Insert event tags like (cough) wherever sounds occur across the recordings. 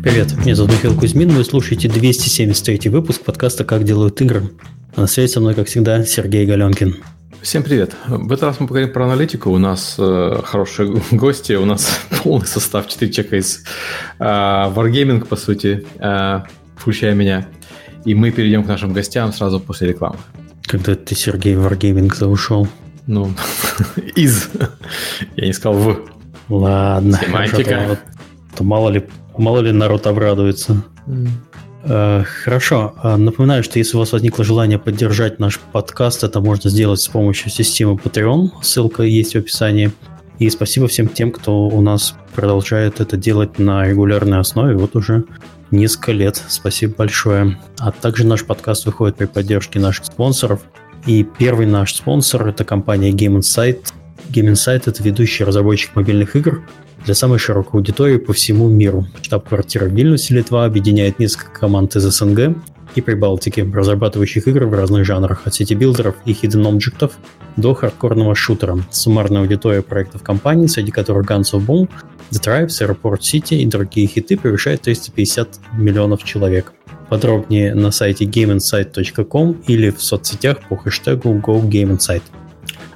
Привет, меня зовут Михаил Кузьмин, вы слушаете 273 выпуск подкаста «Как делают игры». А на связи со мной, как всегда, Сергей Галенкин. Всем привет. В этот раз мы поговорим про аналитику. У нас э, хорошие (laughs) гости, у нас (laughs) полный состав, 4 человека из э, Wargaming, по сути, э, включая меня. И мы перейдем к нашим гостям сразу после рекламы. Когда ты, Сергей, в Wargaming ушел? Ну, (laughs) из. Я не сказал в. Ладно. Семантика. То мало ли, мало ли народ обрадуется. Mm. Хорошо. А, напоминаю, что если у вас возникло желание поддержать наш подкаст, это можно сделать с помощью системы Patreon. Ссылка есть в описании. И спасибо всем тем, кто у нас продолжает это делать на регулярной основе. Вот уже несколько лет. Спасибо большое. А также наш подкаст выходит при поддержке наших спонсоров. И первый наш спонсор – это компания Game Insight. Game Insight – это ведущий разработчик мобильных игр для самой широкой аудитории по всему миру. Штаб-квартира в Вильнюсе, Литва, объединяет несколько команд из СНГ и Прибалтики, разрабатывающих игры в разных жанрах, от сети-билдеров и hidden объектов до хардкорного шутера. Суммарная аудитория проектов компании, среди которых Guns of Boom, The Tribes, Airport City и другие хиты превышает 350 миллионов человек. Подробнее на сайте gameinsight.com или в соцсетях по хэштегу GoGameInsight.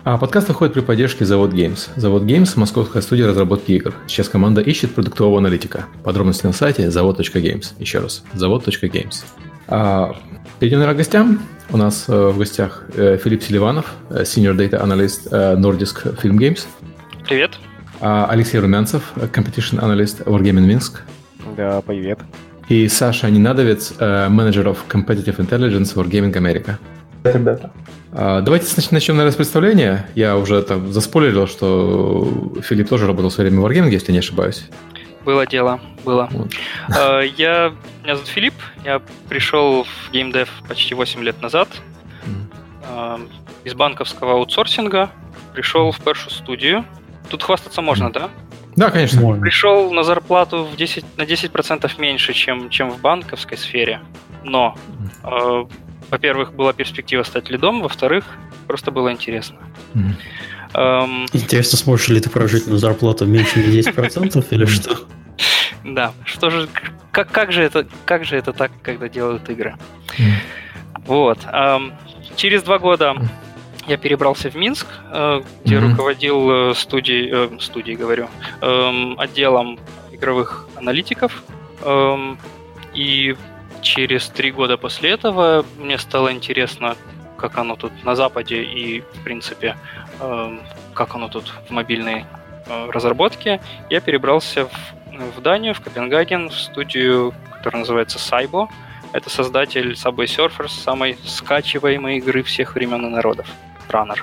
А подкаст выходит при поддержке Завод Games. Завод Games – московская студия разработки игр. Сейчас команда ищет продуктового аналитика. Подробности на сайте завод.games. Еще раз, завод.games. А, перейдем на гостям. У нас э, в гостях э, Филипп Селиванов, э, Senior Data Analyst Nordisk Film Games. Привет. А, Алексей Румянцев, Competition Analyst Wargaming Minsk. Да, привет. И Саша Ненадовец, менеджер of Competitive Intelligence Wargaming America. Ребята. А, давайте начнем, наверное, с представления. Я уже там заспойлерил, что Филипп тоже работал в свое время в Wargaming, если не ошибаюсь. Было дело, было. Вот. А, я, меня зовут Филипп, я пришел в геймдев почти 8 лет назад. Mm. Из банковского аутсорсинга пришел в першу студию. Тут хвастаться можно, mm. да? Да, конечно. Можно. Пришел на зарплату в 10, на 10% меньше, чем, чем в банковской сфере. Но mm во-первых, была перспектива стать лидом, во-вторых, просто было интересно. Mm. Эм... Интересно, сможешь ли ты прожить на зарплату меньше на 10% или что? Да, что же, как, как, же это, как же это так, когда делают игры? Вот. Эм, через два года я перебрался в Минск, э, где mm-hmm. руководил э, студией, э, студией, говорю, э, отделом игровых аналитиков. Э, и через три года после этого мне стало интересно, как оно тут на Западе и, в принципе, э, как оно тут в мобильной э, разработке. Я перебрался в, в Данию, в Копенгаген, в студию, которая называется Saibo. Это создатель Subway Surfers, самой скачиваемой игры всех времен и народов. Runner.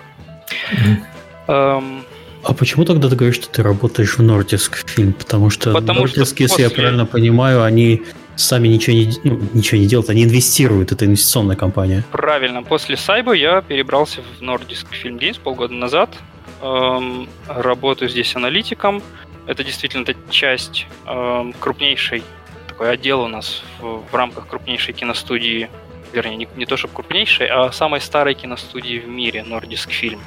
Mm-hmm. Эм, а почему тогда ты говоришь, что ты работаешь в Nordisk фильм? Потому что Потому Nordisk, что если после... я правильно понимаю, они сами ничего не, ну, ничего не делают, они инвестируют, это инвестиционная компания. Правильно. После Сайбо я перебрался в Nordisk Film Games полгода назад. Эм, работаю здесь аналитиком. Это действительно это часть эм, крупнейшей, такой отдел у нас в, в рамках крупнейшей киностудии, вернее, не, не то чтобы крупнейшей, а самой старой киностудии в мире, Nordisk Film.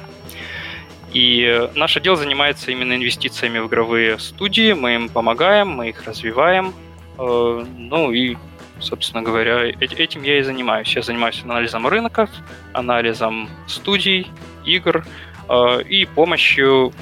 И наш отдел занимается именно инвестициями в игровые студии, мы им помогаем, мы их развиваем, Э, ну и, собственно говоря, этим я и занимаюсь. Я занимаюсь анализом рынков, анализом студий, игр э, и помощью...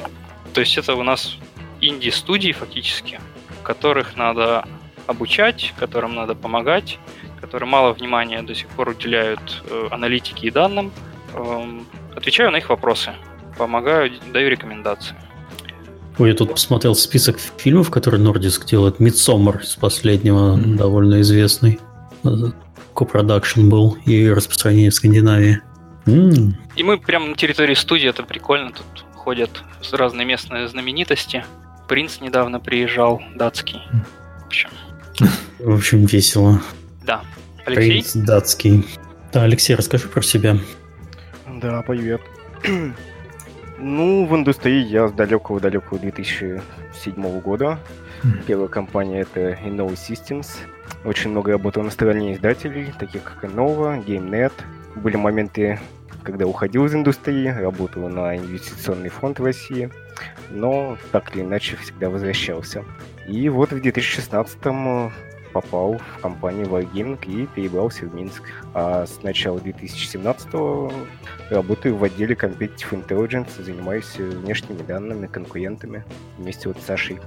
То есть это у нас инди-студии фактически, которых надо обучать, которым надо помогать, которые мало внимания до сих пор уделяют э, аналитике и данным. Эм, отвечаю на их вопросы, помогаю, даю рекомендации. Ой, я тут посмотрел список фильмов, которые Нордиск делает. Мидсомер с последнего, mm-hmm. довольно известный. Копродакшн был и распространение в Скандинавии. Mm. И мы прямо на территории студии, это прикольно. Тут ходят разные местные знаменитости. Принц недавно приезжал, датский. В общем, в общем весело. Да. Алексей? Принц датский. Да, Алексей, расскажи про себя. Да, привет. Ну, в индустрии я с далекого-далекого 2007 года. Mm. Первая компания это Innova Systems. Очень много работал на стороне издателей, таких как Innova, GameNet. Были моменты, когда уходил из индустрии, работал на инвестиционный фонд в России, но так или иначе всегда возвращался. И вот в 2016-м попал в компанию Wargaming и перебрался в Минск. А с начала 2017 работаю в отделе Competitive Intelligence, занимаюсь внешними данными, конкурентами вместе вот с Сашей.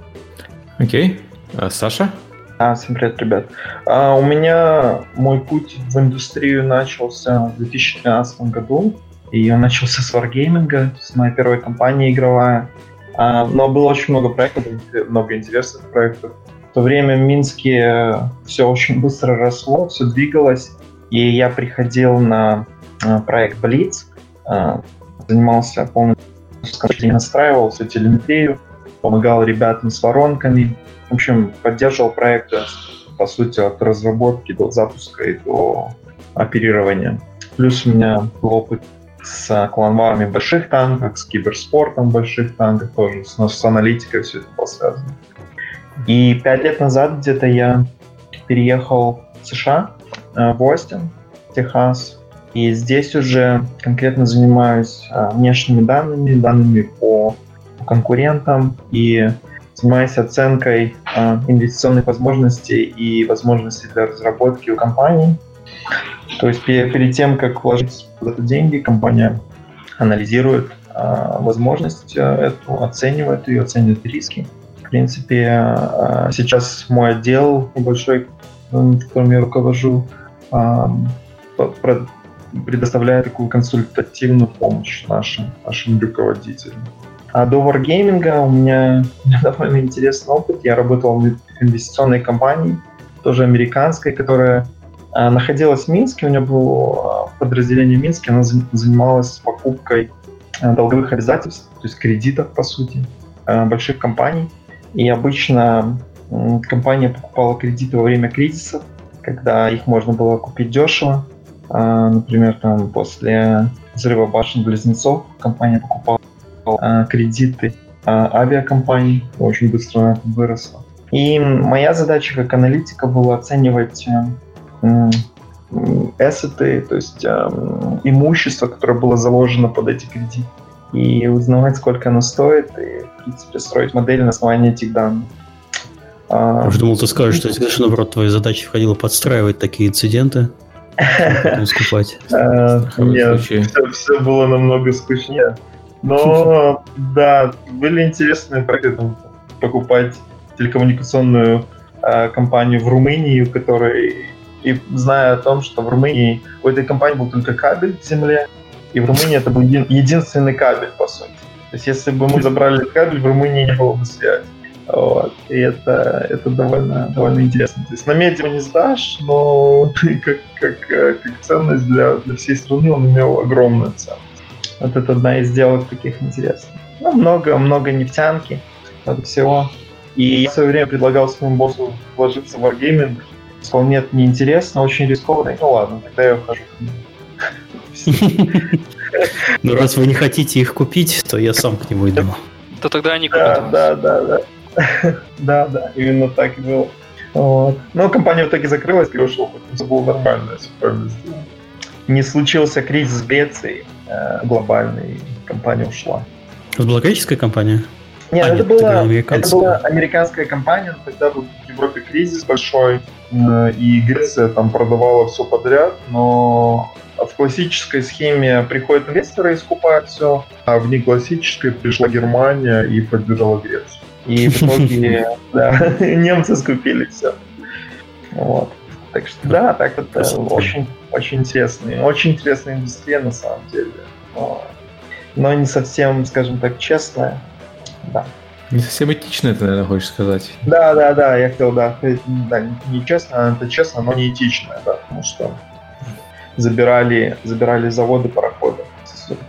Окей. Okay. А Саша? А, всем привет, ребят. А, у меня мой путь в индустрию начался в 2013 году, и я начался с Wargaming, с моей первой компании игровая. А, но было очень много проектов, много интересных проектов. То время в Минске все очень быстро росло, все двигалось, и я приходил на а, проект Blitz, а, занимался полностью настраивал всю телеметрию, помогал ребятам с воронками, в общем, поддерживал проекты, по сути, от разработки до запуска и до оперирования. Плюс у меня был опыт с кланварами больших танков, с киберспортом больших танков тоже, с, с аналитикой все это было связано. И пять лет назад где-то я переехал в США, э, в Остин, Техас, и здесь уже конкретно занимаюсь э, внешними данными, данными по конкурентам и занимаюсь оценкой э, инвестиционных возможностей и возможностей для разработки у компаний. То есть перед тем, как вложить это деньги, компания анализирует возможность эту, оценивает ее, оценивает риски. Принципе, э, сейчас мой отдел небольшой, которым я руковожу, э, предоставляет такую консультативную помощь нашим, нашим руководителям. А до Wargaming у меня (laughs) довольно интересный опыт. Я работал в инвестиционной компании, тоже американской, которая а, находилась в Минске. У меня было а, подразделение в Минске. Она занималась покупкой а, долговых обязательств, то есть кредитов, по сути, больших компаний. И обычно компания покупала кредиты во время кризисов, когда их можно было купить дешево. Например, там после взрыва башен-близнецов компания покупала а, кредиты а, авиакомпаний, очень быстро она выросла. И моя задача как аналитика была оценивать эссеты, то есть э, имущество, которое было заложено под эти кредиты, и узнавать, сколько оно стоит, и, в принципе, строить модель на основании этих данных. Я уже думал, ты скажешь, что, конечно, наоборот, твоей задачей входило подстраивать такие инциденты, скупать. (laughs) Э, нет, все было намного скучнее. Но (laughs) да, были интересные проекты, покупать телекоммуникационную э, компанию в Румынии, у которой и зная о том, что в Румынии у этой компании был только кабель к земле, и в Румынии это был един, единственный кабель, по сути. То есть если бы мы забрали кабель, в Румынии не было бы связи. Вот. И это, это довольно, довольно интересно. То есть на медиа не сдашь, но (laughs) как, как, как ценность для, для всей страны он имел огромную ценность. Вот это одна из сделок таких интересных. Ну, много, много нефтянки, от всего. И я в свое время предлагал своему боссу вложиться в Wargaming. Сказал, нет, неинтересно, очень рискованно. Ну ладно, тогда я ухожу. Ну, раз вы не хотите их купить, то я сам к нему иду. То тогда они купят. Да, да, да. (laughs) Да, да, именно так и было. Вот. Но компания в итоге закрылась и ушел. Это было нормально, все правильно сделано. Не случился кризис в Греции, Э, глобальный, компания ушла. Это была греческая компания? Нет, а, это, нет была, это была американская компания, тогда был в Европе кризис большой, э, и Греция там продавала все подряд, но в классической схеме приходят инвесторы и скупают все, а в неклассической пришла Германия и поддержала Грецию. И в итоге (laughs) (laughs) немцы скупили все. Вот. Так что да, так это очень, очень интересный, очень интересная индустрия на самом деле. Но, не совсем, скажем так, честная. Да. Не совсем этично это, наверное, хочешь сказать. Да, да, да, я хотел, да, да не честно, а это честно, но не этично, да, потому что забирали, забирали заводы, пароходы,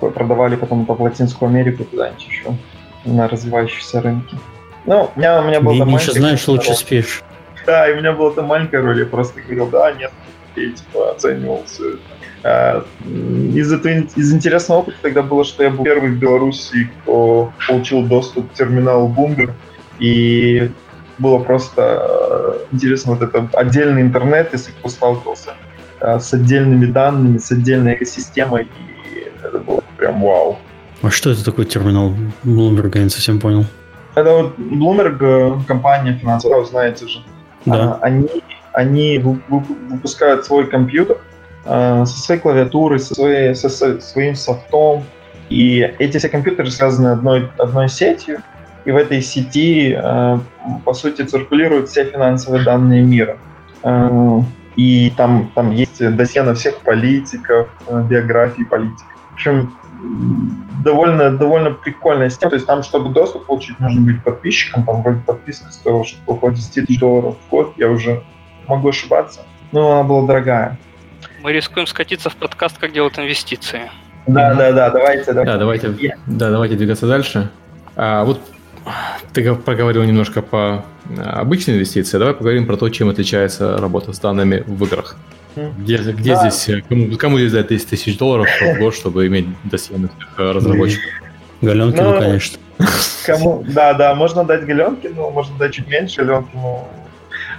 продавали потом по Латинскую Америку куда-нибудь еще на развивающиеся рынки. Ну, у меня, у меня был Меньше знаешь, лучше спишь. Да, и у меня была там маленькая роль, я просто говорил, да, нет, и типа оценивал все это. А, из, этого, из интересного опыта тогда было, что я был первый в Беларуси, кто получил доступ к терминалу Bloomberg, и было просто э, интересно вот это отдельный интернет, если кто сталкивался с отдельными данными, с отдельной экосистемой, и это было прям вау. А что это такой терминал Bloomberg? Я не совсем понял. Это вот Bloomberg, э, компания финансовая, знаете же. Да. А, они, они выпускают свой компьютер со своей клавиатурой, со, своей, со своим софтом, и эти все компьютеры связаны одной, одной сетью, и в этой сети, по сути, циркулируют все финансовые данные мира. И там, там есть досье на всех политиков, биографии политиков. В общем, довольно, довольно прикольная система. То есть там, чтобы доступ получить, нужно быть подписчиком. Там вроде подписка стоила что-то около 10 тысяч долларов в год. Я уже могу ошибаться. Но она была дорогая. Мы рискуем скатиться в подкаст, как делать инвестиции. Да, да, да, давайте, давайте. Да, давайте, да, давайте двигаться дальше. А, вот ты поговорил немножко по а, обычной инвестиции. Давай поговорим про то, чем отличается работа с данными в играх. Где, где да. здесь, э, кому, кому здесь дать 10 тысяч долларов в год, чтобы иметь досье на э, разработчиков? Галенкину, ну, конечно. Кому, да, да, можно дать Галенкину, можно дать чуть меньше Галенкину.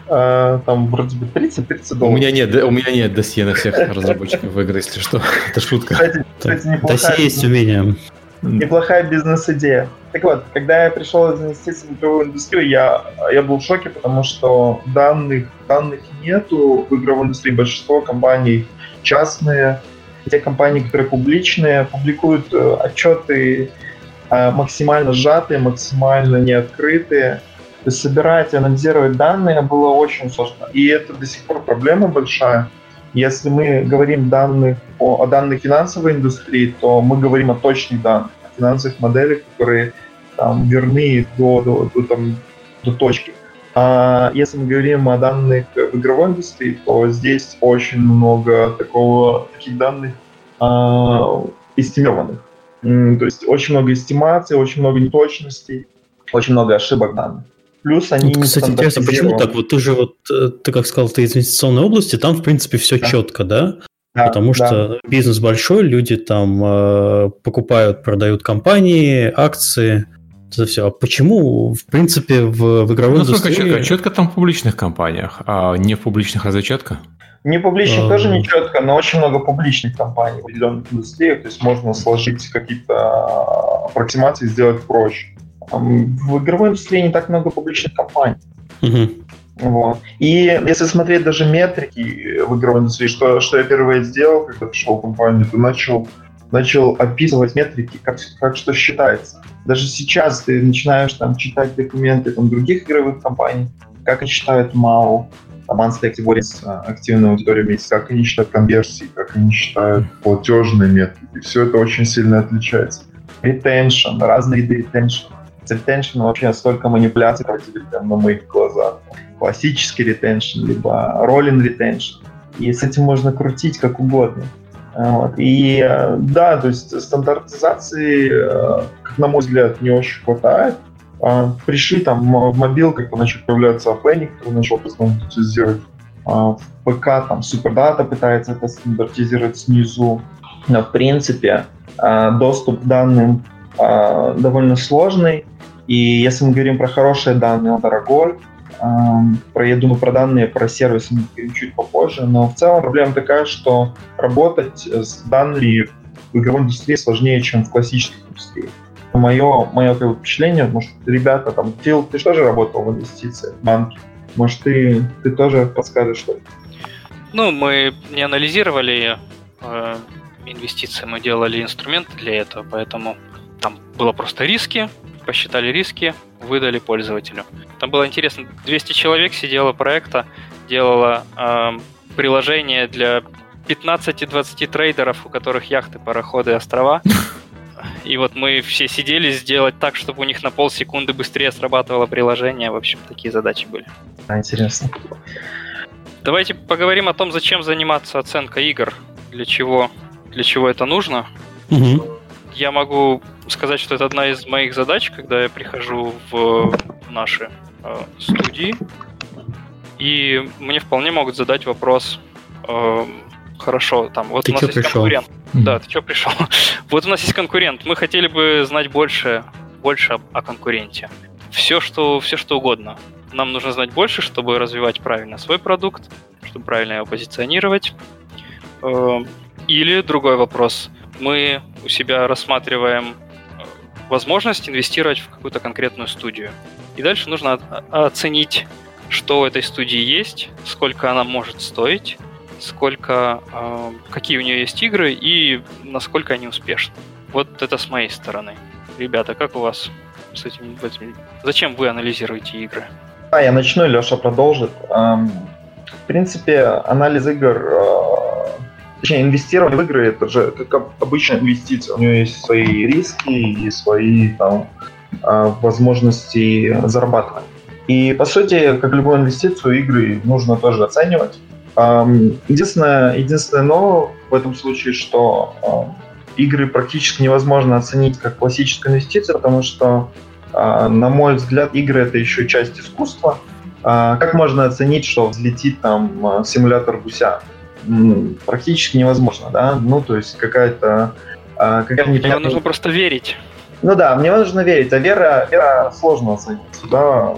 Э, там вроде бы 30-30 долларов. У меня нет, у меня нет досье на всех разработчиков игр, если что. (laughs) Это шутка. Кстати, кстати, досье есть у меня. Неплохая бизнес-идея. Так вот, когда я пришел из инвестиций в игровую индустрию, я, я был в шоке, потому что данных, данных нету в игровой индустрии. Большинство компаний частные. Те компании, которые публичные, публикуют э, отчеты э, максимально сжатые, максимально неоткрытые. То есть собирать и анализировать данные было очень сложно. И это до сих пор проблема большая. Если мы говорим данных о, о данных финансовой индустрии, то мы говорим о точных данных, о финансовых моделях, которые там, верны до, до, до, там, до точки. А если мы говорим о данных в игровой индустрии, то здесь очень много такого, таких данных а, эстимированных. То есть очень много эстимаций, очень много неточностей, очень много ошибок данных. Плюс они вот, Кстати, интересно, почему так? Вот ты же вот, э, ты как сказал, ты из инвестиционной области, там, в принципе, все да. четко, да? Да, Потому что да. бизнес большой, люди там э, покупают, продают компании, акции, это все. А почему, в принципе, в, в игровой ну, индустрии... Четко, четко там в публичных компаниях, а не в публичных разве четко? Не публичных а... тоже не четко, но очень много публичных компаний в определенных индустриях, то есть можно сложить какие-то аппроксимации, сделать проще. В игровой индустрии не так много публичных компаний. Угу. Вот. И если смотреть даже метрики в игровой индустрии, что, что я первое сделал, когда пришел в компанию, то начал, начал описывать метрики, как, как что считается. Даже сейчас ты начинаешь там читать документы там, других игровых компаний, как они считают MAU, там Audience, активная аудитория месяца, как они считают конверсии, как они считают платежные метрики. Все это очень сильно отличается. Retention, разные виды с ретеншн вообще столько манипуляций проводили на моих глазах. Классический ретеншн, либо роллинг ретеншн. И с этим можно крутить как угодно. Вот. И э, да, то есть стандартизации, э, как на мой взгляд, не очень хватает. А, пришли там в мобилках, начал появляться Apple, который начал стандартизировать. А, в ПК там Супердата пытается это стандартизировать снизу. Но в принципе а, доступ к данным довольно сложный. И если мы говорим про хорошие данные, он дорогой. Про, я думаю, про данные, про сервисы мы поговорим чуть попозже. Но в целом проблема такая, что работать с данными в игровой индустрии сложнее, чем в классической индустрии. Мое, мое как бы, впечатление, может, ребята, там, Фил, ты же работал в инвестициях, в банке? Может, ты, ты тоже подскажешь что-то? Ну, мы не анализировали э, инвестиции, мы делали инструменты для этого, поэтому там было просто риски, посчитали риски, выдали пользователю. Там было интересно, 200 человек сидело проекта, делало э, приложение для 15-20 трейдеров, у которых яхты, пароходы, острова. (laughs) И вот мы все сидели сделать так, чтобы у них на полсекунды быстрее срабатывало приложение. В общем, такие задачи были. А, интересно. Давайте поговорим о том, зачем заниматься оценкой игр, для чего, для чего это нужно. Угу я могу сказать, что это одна из моих задач, когда я прихожу в наши э, студии, и мне вполне могут задать вопрос, э, хорошо, там, вот ты у нас есть пришел? конкурент. Mm-hmm. Да, ты что пришел? (laughs) вот у нас есть конкурент, мы хотели бы знать больше, больше о конкуренте. Все что, все, что угодно. Нам нужно знать больше, чтобы развивать правильно свой продукт, чтобы правильно его позиционировать. Э, или другой вопрос мы у себя рассматриваем э, возможность инвестировать в какую-то конкретную студию. И дальше нужно оценить что у этой студии есть, сколько она может стоить, сколько, э, какие у нее есть игры и насколько они успешны. Вот это с моей стороны. Ребята, как у вас с этим? Зачем вы анализируете игры? А, я начну, Леша продолжит. В принципе, анализ игр, э, точнее, инвестирование в игры, это же как обычная инвестиция. У нее есть свои риски и свои там, э, возможности зарабатывать. И, по сути, как любую инвестицию, игры нужно тоже оценивать. Единственное, единственное но в этом случае, что игры практически невозможно оценить как классическую инвестицию, потому что, а, на мой взгляд, игры это еще часть искусства. А, как можно оценить, что взлетит там а, симулятор гуся? Практически невозможно, да? Ну, то есть какая-то... Какая-нибудь... Мне нужно просто верить. Ну да, мне нужно верить, а вера, вера сложно оценить. Да,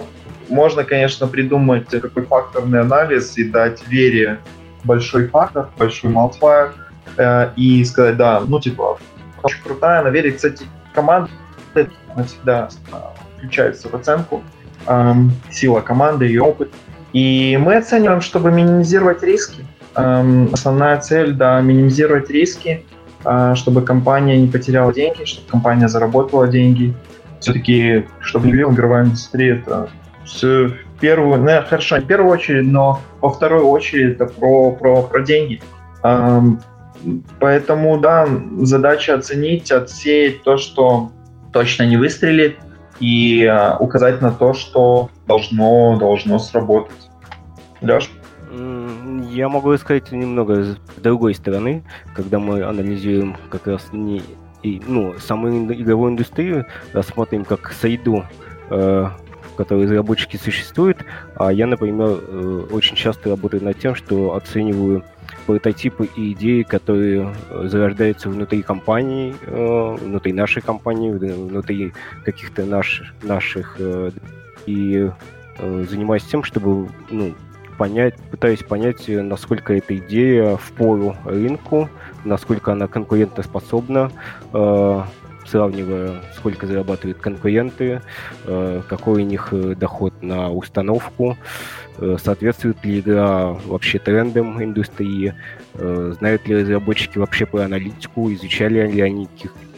можно, конечно, придумать какой факторный анализ и дать вере большой фактор, большой multiplier, э, и сказать, да, ну, типа, очень крутая, она верит, кстати, команда всегда включается в оценку, сила команды, ее опыт. И мы оцениваем, чтобы минимизировать риски. Э, основная цель, да, минимизировать риски, э, чтобы компания не потеряла деньги, чтобы компания заработала деньги. Все-таки, чтобы не говорил, игровая индустрия это в первую, ну, хорошо, не в первую очередь, но во вторую очередь это про, про, про деньги. Поэтому, да, задача оценить, отсеять то, что точно не выстрелит, и а, указать на то, что должно, должно сработать. Леш? Я могу сказать немного с другой стороны, когда мы анализируем как раз не и, ну, саму игровую индустрию, рассмотрим как среду, э, в которой разработчики существуют, а я, например, э, очень часто работаю над тем, что оцениваю прототипы и идеи, которые э, зарождаются внутри компании, э, внутри нашей компании, внутри каких-то наш, наших... Э, и занимаюсь тем, чтобы ну, понять, пытаюсь понять, насколько эта идея в пору рынку, насколько она конкурентоспособна, сравнивая, сколько зарабатывают конкуренты, какой у них доход на установку, Э, соответствует ли игра вообще трендам индустрии, э, знают ли разработчики вообще про аналитику, изучали ли они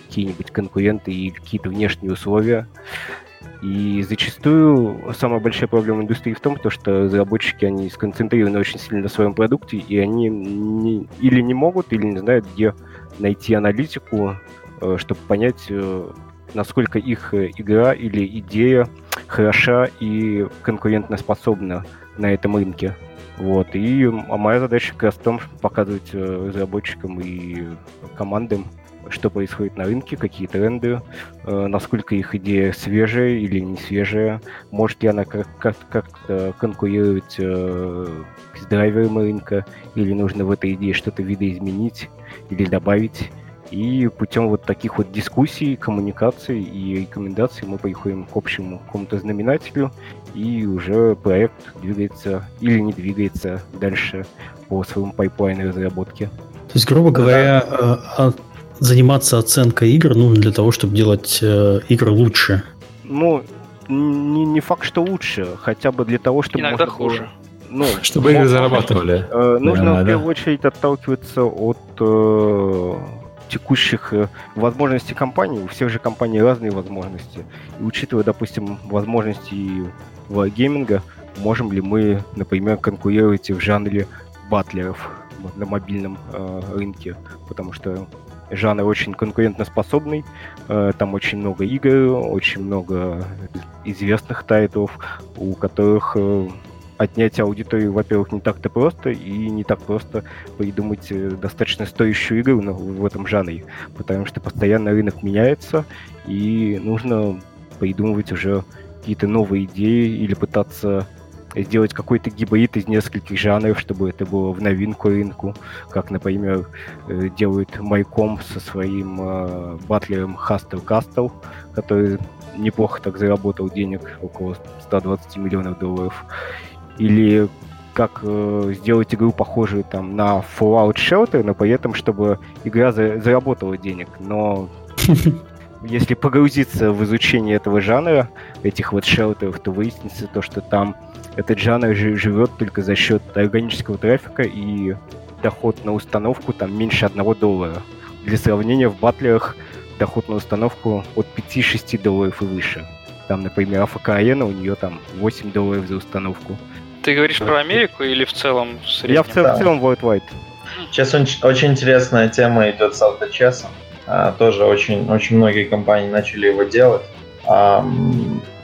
какие-нибудь конкуренты и какие-то внешние условия. И зачастую самая большая проблема индустрии в том, то, что разработчики, они сконцентрированы очень сильно на своем продукте, и они не, или не могут, или не знают, где найти аналитику, э, чтобы понять, насколько их игра или идея хороша и конкурентоспособна на этом рынке. Вот. И моя задача как раз в том, показывать э, разработчикам и командам, что происходит на рынке, какие тренды, э, насколько их идея свежая или не свежая, может ли она как-то как конкурировать э, с драйвером рынка, или нужно в этой идее что-то видоизменить или добавить. И путем вот таких вот дискуссий, коммуникаций и рекомендаций мы приходим к общему какому-то знаменателю, и уже проект двигается или не двигается дальше по своему пайплайну разработки. То есть, грубо говоря, да. Заниматься оценкой игр нужно для того, чтобы делать э, игры лучше. Ну, не, не факт, что лучше, хотя бы для того, чтобы... Иногда хуже. ну, (laughs) чтобы игры зарабатывали. (laughs) Э, нужно да, в первую да. очередь отталкиваться от э, текущих э, возможностей компании. У всех же компаний разные возможности. И учитывая, допустим, возможности гейминга, можем ли мы, например, конкурировать в жанре battler ов на мобильном э, рынке, потому что жанр очень конкурентоспособный, э, там очень много игр, очень много известных title ов, у которых э, отнять аудиторию, во-первых, не так-то просто, и не так просто придумать э, достаточно стоящую игру в этом жанре, потому что постоянно рынок меняется, и нужно придумывать уже какие-то новые идеи или пытаться сделать какой-то гибрид из нескольких жанров, чтобы это было в новинку рынку, как, например, э, делает Майком со своим э, батлером Hustle Castle, который неплохо так заработал денег, около 120 миллионов долларов или как э, сделать игру похожую там на Fallout Shelter, но при этом, чтобы игра за, заработала денег. Но (laughs) если погрузиться в изучение этого жанра, этих вот шелтеров, то выяснится то, что там этот жанр живет только за счет органического трафика и доход на установку там меньше одного доллара. Для сравнения, в батлерах доход на установку от 5-6 долларов и выше. Там, например, АФК Арена, у нее там 8 долларов за установку. Ты говоришь про Америку или в целом в Я в, цел, да. в целом worldwide. Сейчас очень, очень интересная тема идет с авточесом. А, тоже очень, очень многие компании начали его делать. А,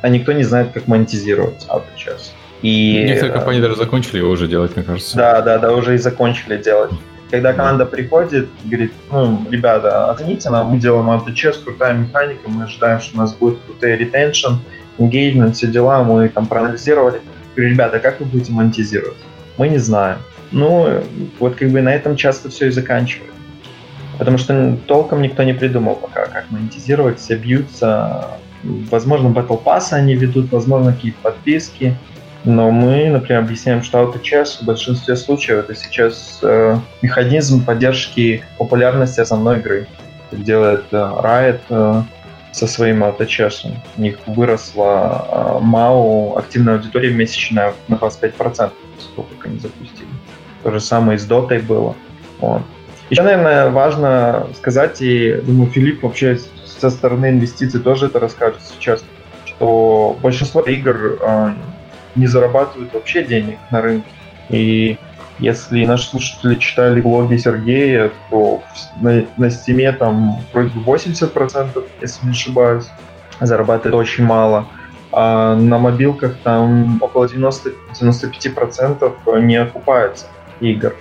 а никто не знает, как монетизировать авточес. И, Некоторые компании даже закончили его уже делать, мне кажется. Да, да, да, уже и закончили делать. Когда команда приходит, говорит, ну, ребята, оцените нам, мы делаем авточес, крутая механика, мы ожидаем, что у нас будет крутые ретеншн, engagement, все дела, мы там проанализировали. Говорю, ребята, как вы будете монетизировать? Мы не знаем. Ну, вот как бы на этом часто все и заканчивается. Потому что толком никто не придумал пока, как монетизировать, все бьются. Возможно, Battle Pass они ведут, возможно, какие-то подписки. Но мы, например, объясняем, что AutoChess в большинстве случаев это сейчас э, механизм поддержки популярности основной игры. Это делает э, Riot э, со своим AutoChess. У них выросла э, MAU, активная аудитория месячная на 25%, сколько они запустили. То же самое и с Dota было. Вот. Еще, наверное, важно сказать, и думаю, Филипп вообще со стороны инвестиций тоже это расскажет сейчас, что большинство игр э, не зарабатывают вообще денег на рынке. И если наши слушатели читали блоги Сергея, то на, на Steam там вроде бы 80%, если не ошибаюсь, зарабатывает очень мало. А на мобилках там около 90-95% не окупается игр.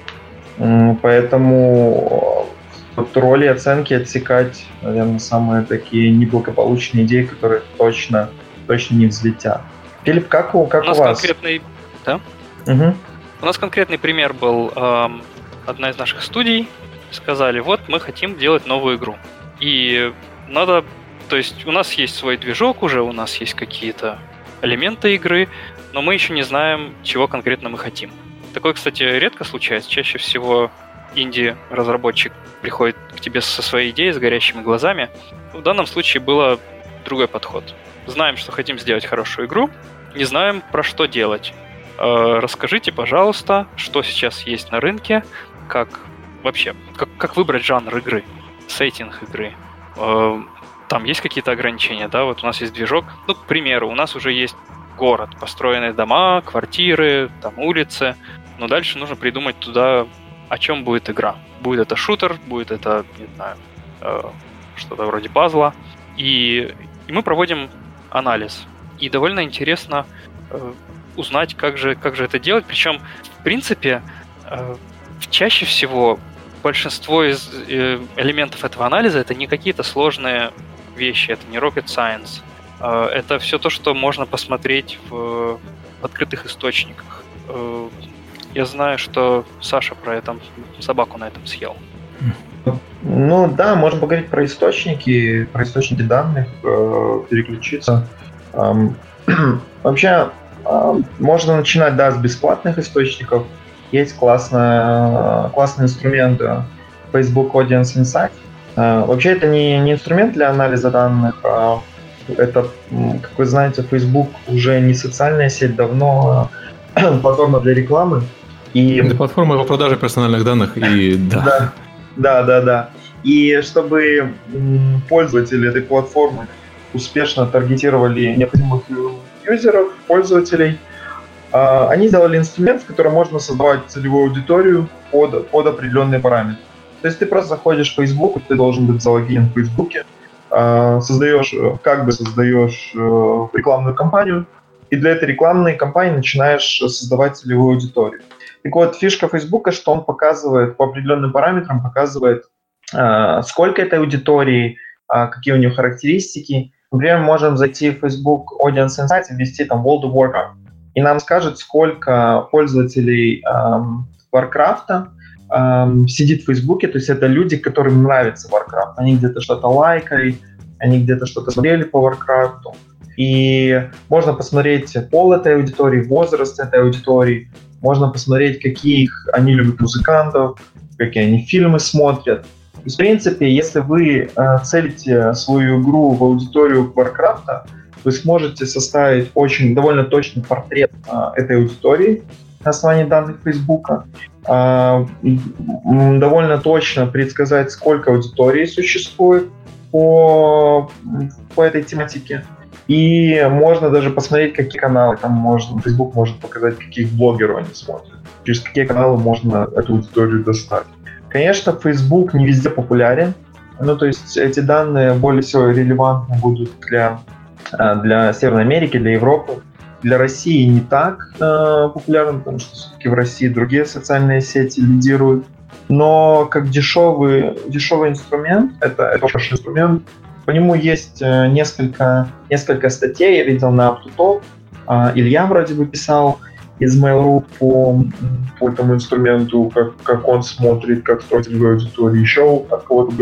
Поэтому вот роли оценки отсекать, наверное, самые такие неблагополучные идеи, которые точно, точно не взлетят. Филипп, как у, как у, нас у вас? конкретный, да? Угу. У нас конкретный пример был эм, одна из наших студий. Сказали, вот мы хотим делать новую игру. И надо, то есть у нас есть свой движок уже, у нас есть какие-то элементы игры, но мы еще не знаем, чего конкретно мы хотим. Такое, кстати, редко случается. Чаще всего инди-разработчик приходит к тебе со своей идеей, с горящими глазами. В данном случае было другой подход. Знаем, что хотим сделать хорошую игру, не знаем, про что делать. Э, расскажите, пожалуйста, что сейчас есть на рынке, как вообще, как, как выбрать жанр игры, сеттинг игры. Э, там есть какие-то ограничения, да, вот у нас есть движок. Ну, к примеру, у нас уже есть город, построенные дома, квартиры, там улицы, но дальше нужно придумать туда, о чем будет игра. Будет это шутер, будет это, не знаю, э, что-то вроде пазла. И, и мы проводим анализ. И довольно интересно э, узнать, как же, как же это делать. Причем, в принципе, э, чаще всего большинство из э, элементов этого анализа это не какие-то сложные вещи, это не rocket science. Э, это все то, что можно посмотреть в, открытых источниках. Я знаю, что Саша про это собаку на этом съел. Ну да, можно поговорить про источники, про источники данных, переключиться. (clears throat) Вообще, можно начинать, да, с бесплатных источников. Есть классная, классный инструмент Facebook Audience Insight. Э, вообще, это не, не инструмент для анализа данных, а это, как вы знаете, Facebook уже не социальная сеть, давно (clears throat) платформа для рекламы. И... Это платформа по продаже персональных данных и (laughs) да. Да, да, да. да. И чтобы пользователи этой платформы успешно таргетировали необходимых юзеров, пользователей, а, они сделали инструмент, в котором можно создавать целевую аудиторию под, под определенные параметры. То есть ты просто заходишь в Facebook, ты должен быть залогинен в Facebook, а, создаешь, как бы создаешь э, рекламную кампанию, и для этой рекламной кампании начинаешь создавать целевую аудиторию. Так вот, фишка Facebook, что он показывает по определенным параметрам, показывает, э, сколько этой аудитории, какие у нее характеристики. Например, можем зайти в Facebook Audience Insights и ввести там World of Warcraft, и нам скажет, сколько пользователей эм, Warcraft эм, сидит в Фейсбуке, то есть это люди, которым нравится Warcraft. Они где-то что-то лайкали, они где-то что-то смотрели по Warcraft. И можно посмотреть пол этой аудитории, возраст этой аудитории, можно посмотреть, какие они любят музыкантов, какие они фильмы смотрят. В принципе, если вы э, целите свою игру в аудиторию Warcraft, вы сможете составить очень довольно точный портрет а, этой аудитории на основании данных Фейсбука, а, довольно точно предсказать, сколько аудитории существует по, по этой тематике. И можно даже посмотреть, какие каналы там можно, Facebook может показать, каких блогеров они смотрят, через какие каналы можно эту аудиторию достать. Конечно, Facebook не везде популярен, ну, то есть эти данные более всего релевантны будут для, э, для Северной Америки, для Европы. Для России не так э, популярны, потому что все-таки в России другие социальные сети лидируют. Но как дешевый, дешевый инструмент, это, это хороший инструмент, по нему есть э, несколько, несколько статей, я видел на UpToTop, э, Илья вроде бы писал из Mail.ru по, по этому инструменту, как, как он смотрит, как строить аудиторию, еще от кого-то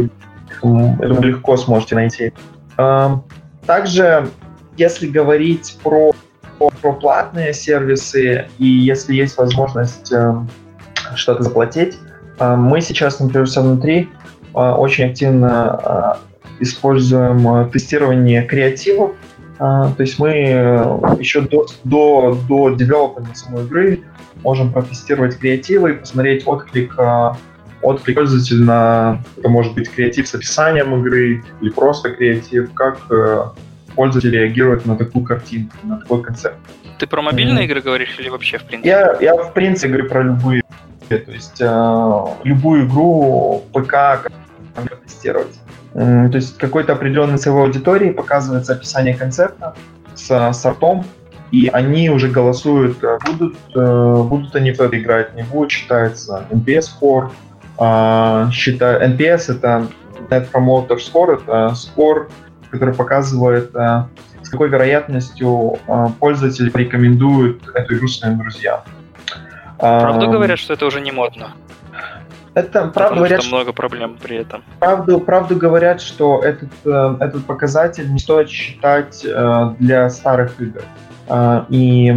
это легко сможете найти. Также, если говорить про, про платные сервисы и если есть возможность эм, что-то заплатить, э, мы сейчас, например, все внутри э, очень активно э, используем тестирование креативов. То есть мы еще до, до, до девелопмента самой игры можем протестировать креативы и посмотреть отклик отклик пользователя на, это может быть креатив с описанием игры или просто креатив, как э, пользователь реагирует на такую картинку, на такой концепт. Ты про мобильные mm-hmm. игры говоришь или вообще в принципе? Я, я в принципе говорю про любые. То есть э, любую игру ПК тестировать. То есть какой-то определенной целевой аудитории показывается описание концепта с сортом, и они уже голосуют, э, будут, э, будут они в это играть, не будут считается NPS score, а, считаю, NPS это Net Promoter Score, это скор, который показывает, а, с какой вероятностью пользователь порекомендует эту игру своим друзьям. Правда говорят, что это уже не модно? Это правда говорят, что много проблем при этом. Правду, правду говорят, что этот, э, этот показатель не стоит считать э, для старых игр. И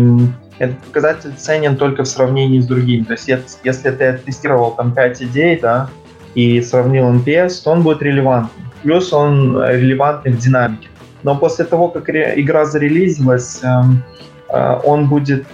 этот показатель ценен только в сравнении с другими. То есть если ты тестировал там 5 идей, да, и сравнил NPS, то он будет релевантным. Плюс он релевантный в динамике. Но после того, как игра зарелизилась, э, он будет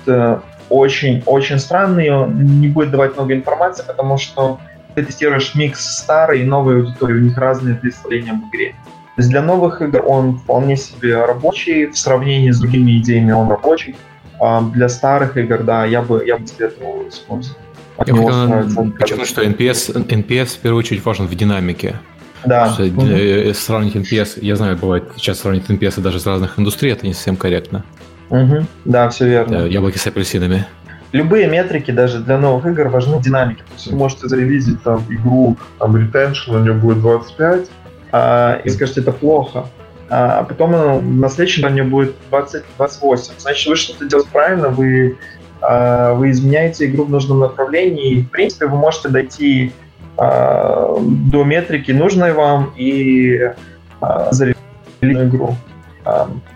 очень-очень э, странный, он не будет давать много информации, потому что ты тестируешь микс старой и новой аудитории, у них разные представления об игре. То есть для новых игр он вполне себе рабочий, в сравнении с другими идеями он рабочий. А для старых игр, да, я бы, я бы советовал использовать. Я хотел подчеркнуть, что NPS, NPS в первую очередь важен в динамике. Да. Что, угу. Сравнить NPS, я знаю, бывает сейчас сравнить NPS даже из разных индустрий, это не совсем корректно. Угу. Да, все верно. Да, яблоки с апельсинами. Любые метрики даже для новых игр важны динамики. То есть вы можете зарелизить там игру, там retention у нее будет 25, а, и скажете, это плохо а потом на следующем уровне будет 20, 28. Значит, вы что-то делаете правильно, вы, а, вы изменяете игру в нужном направлении, и, в принципе, вы можете дойти а, до метрики нужной вам и а, зарелизить игру.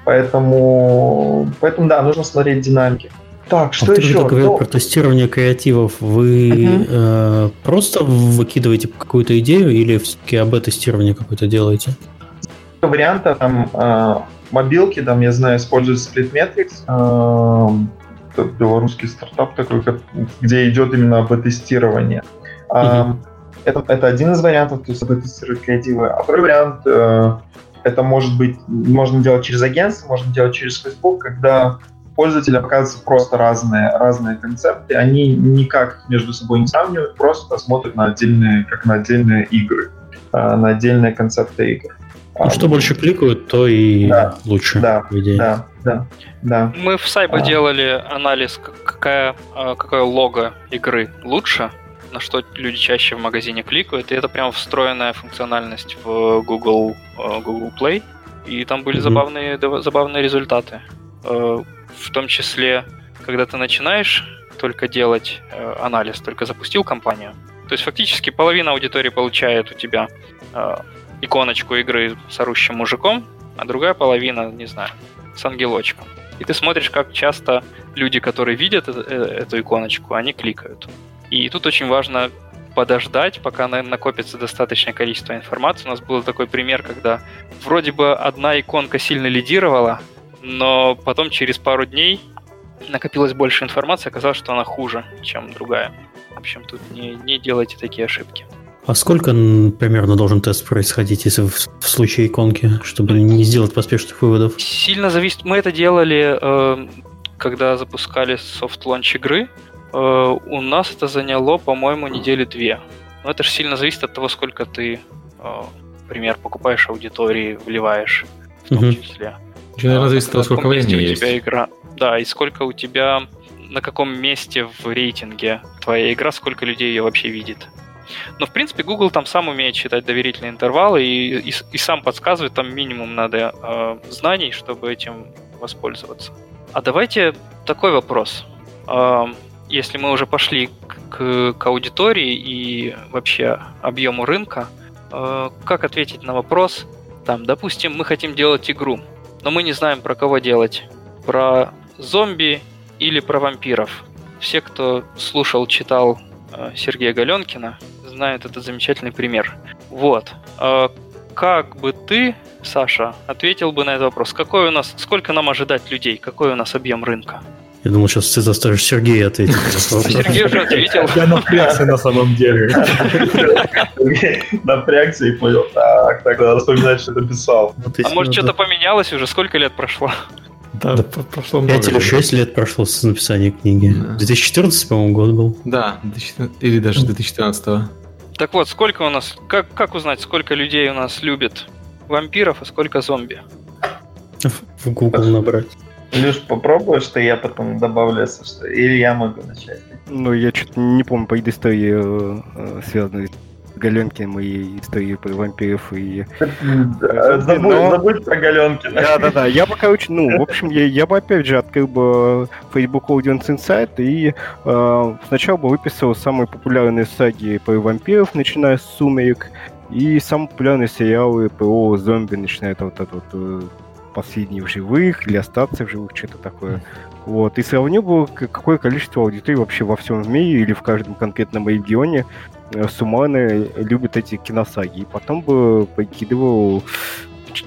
Поэтому, поэтому, да, нужно смотреть динамики. Так, что а еще? Когда говорил ну... про тестирование креативов, вы uh-huh. э, просто выкидываете какую-то идею или все-таки об тестировании какое-то делаете? варианта, там, э, мобилки, там, я знаю, используют Splitmetrics, э, белорусский стартап такой, как, где идет именно АБ-тестирование. Mm-hmm. Это, это один из вариантов, то есть АБ-тестировать креативы. А второй вариант, э, это может быть, можно делать через агентство, можно делать через Facebook, когда пользователям показываются просто разные, разные концепты, они никак между собой не сравнивают, просто смотрят на отдельные, как на отдельные игры, э, на отдельные концепты игр. Ну, что больше кликают, то и да, лучше, да. Да, да, да. Мы в Сайбо а. делали анализ, какая, а, какое лого игры лучше, на что люди чаще в магазине кликают, и это прям встроенная функциональность в Google, а, Google Play, и там были mm-hmm. забавные, забавные результаты. В том числе, когда ты начинаешь только делать анализ, только запустил компанию, то есть фактически половина аудитории получает у тебя иконочку игры с орущим мужиком, а другая половина, не знаю, с ангелочком. И ты смотришь, как часто люди, которые видят эту, э, эту иконочку, они кликают. И тут очень важно подождать, пока накопится достаточное количество информации. У нас был такой пример, когда вроде бы одна иконка сильно лидировала, но потом через пару дней накопилось больше информации, оказалось, что она хуже, чем другая. В общем, тут не, не делайте такие ошибки. А сколько примерно должен тест происходить, если в, в случае иконки, чтобы не сделать поспешных выводов? Сильно зависит. Мы это делали, э, когда запускали soft launch игры. Э, у нас это заняло, по-моему, недели две. Но это же сильно зависит от того, сколько ты, э, например, покупаешь аудитории, вливаешь в том угу. числе. Наверное, зависит от того, сколько времени у есть. тебя игра. Да, и сколько у тебя, на каком месте в рейтинге твоя игра, сколько людей ее вообще видит. Но, в принципе, Google там сам умеет считать доверительные интервалы и, и, и сам подсказывает, там минимум надо э, знаний, чтобы этим воспользоваться. А давайте такой вопрос. Э, если мы уже пошли к, к аудитории и вообще объему рынка, э, как ответить на вопрос, там, допустим, мы хотим делать игру, но мы не знаем, про кого делать. Про зомби или про вампиров. Все, кто слушал, читал э, Сергея Галенкина, знают этот замечательный пример. Вот. А как бы ты, Саша, ответил бы на этот вопрос? Какой у нас, сколько нам ожидать людей? Какой у нас объем рынка? Я думал, сейчас ты заставишь Сергея ответить. Сергей уже ответил. Я напрягся на самом деле. Напрягся и понял, так, так, надо вспоминать, что написал. А может, что-то поменялось уже? Сколько лет прошло? Да, да прошло много 5 или 6 лет прошло с написания книги. Да. 2014, по-моему, год был. Да, или даже 2014. Так вот, сколько у нас, как, как узнать, сколько людей у нас любит вампиров, а сколько зомби? В Google набрать. Илюш, попробуешь, что я потом добавлю, если что, или я могу начать? Ну, я что-то не помню по истории, э, э связанной Галенки моей истории про вампиров и... забудь, но... забудь про Галенкина. Да-да-да, я бы, короче, ну, в общем, я, я бы опять же открыл бы Facebook Audience Insight и э, сначала бы выписал самые популярные саги про вампиров, начиная с «Сумерек», и самые популярные сериалы про зомби, начиная от вот, от, вот э, последний в живых или остаться в живых, что-то такое. Вот. И сравнил бы, какое количество аудитории вообще во всем мире или в каждом конкретном регионе Э, суммарно любят эти киносаги. И потом бы прикидывал,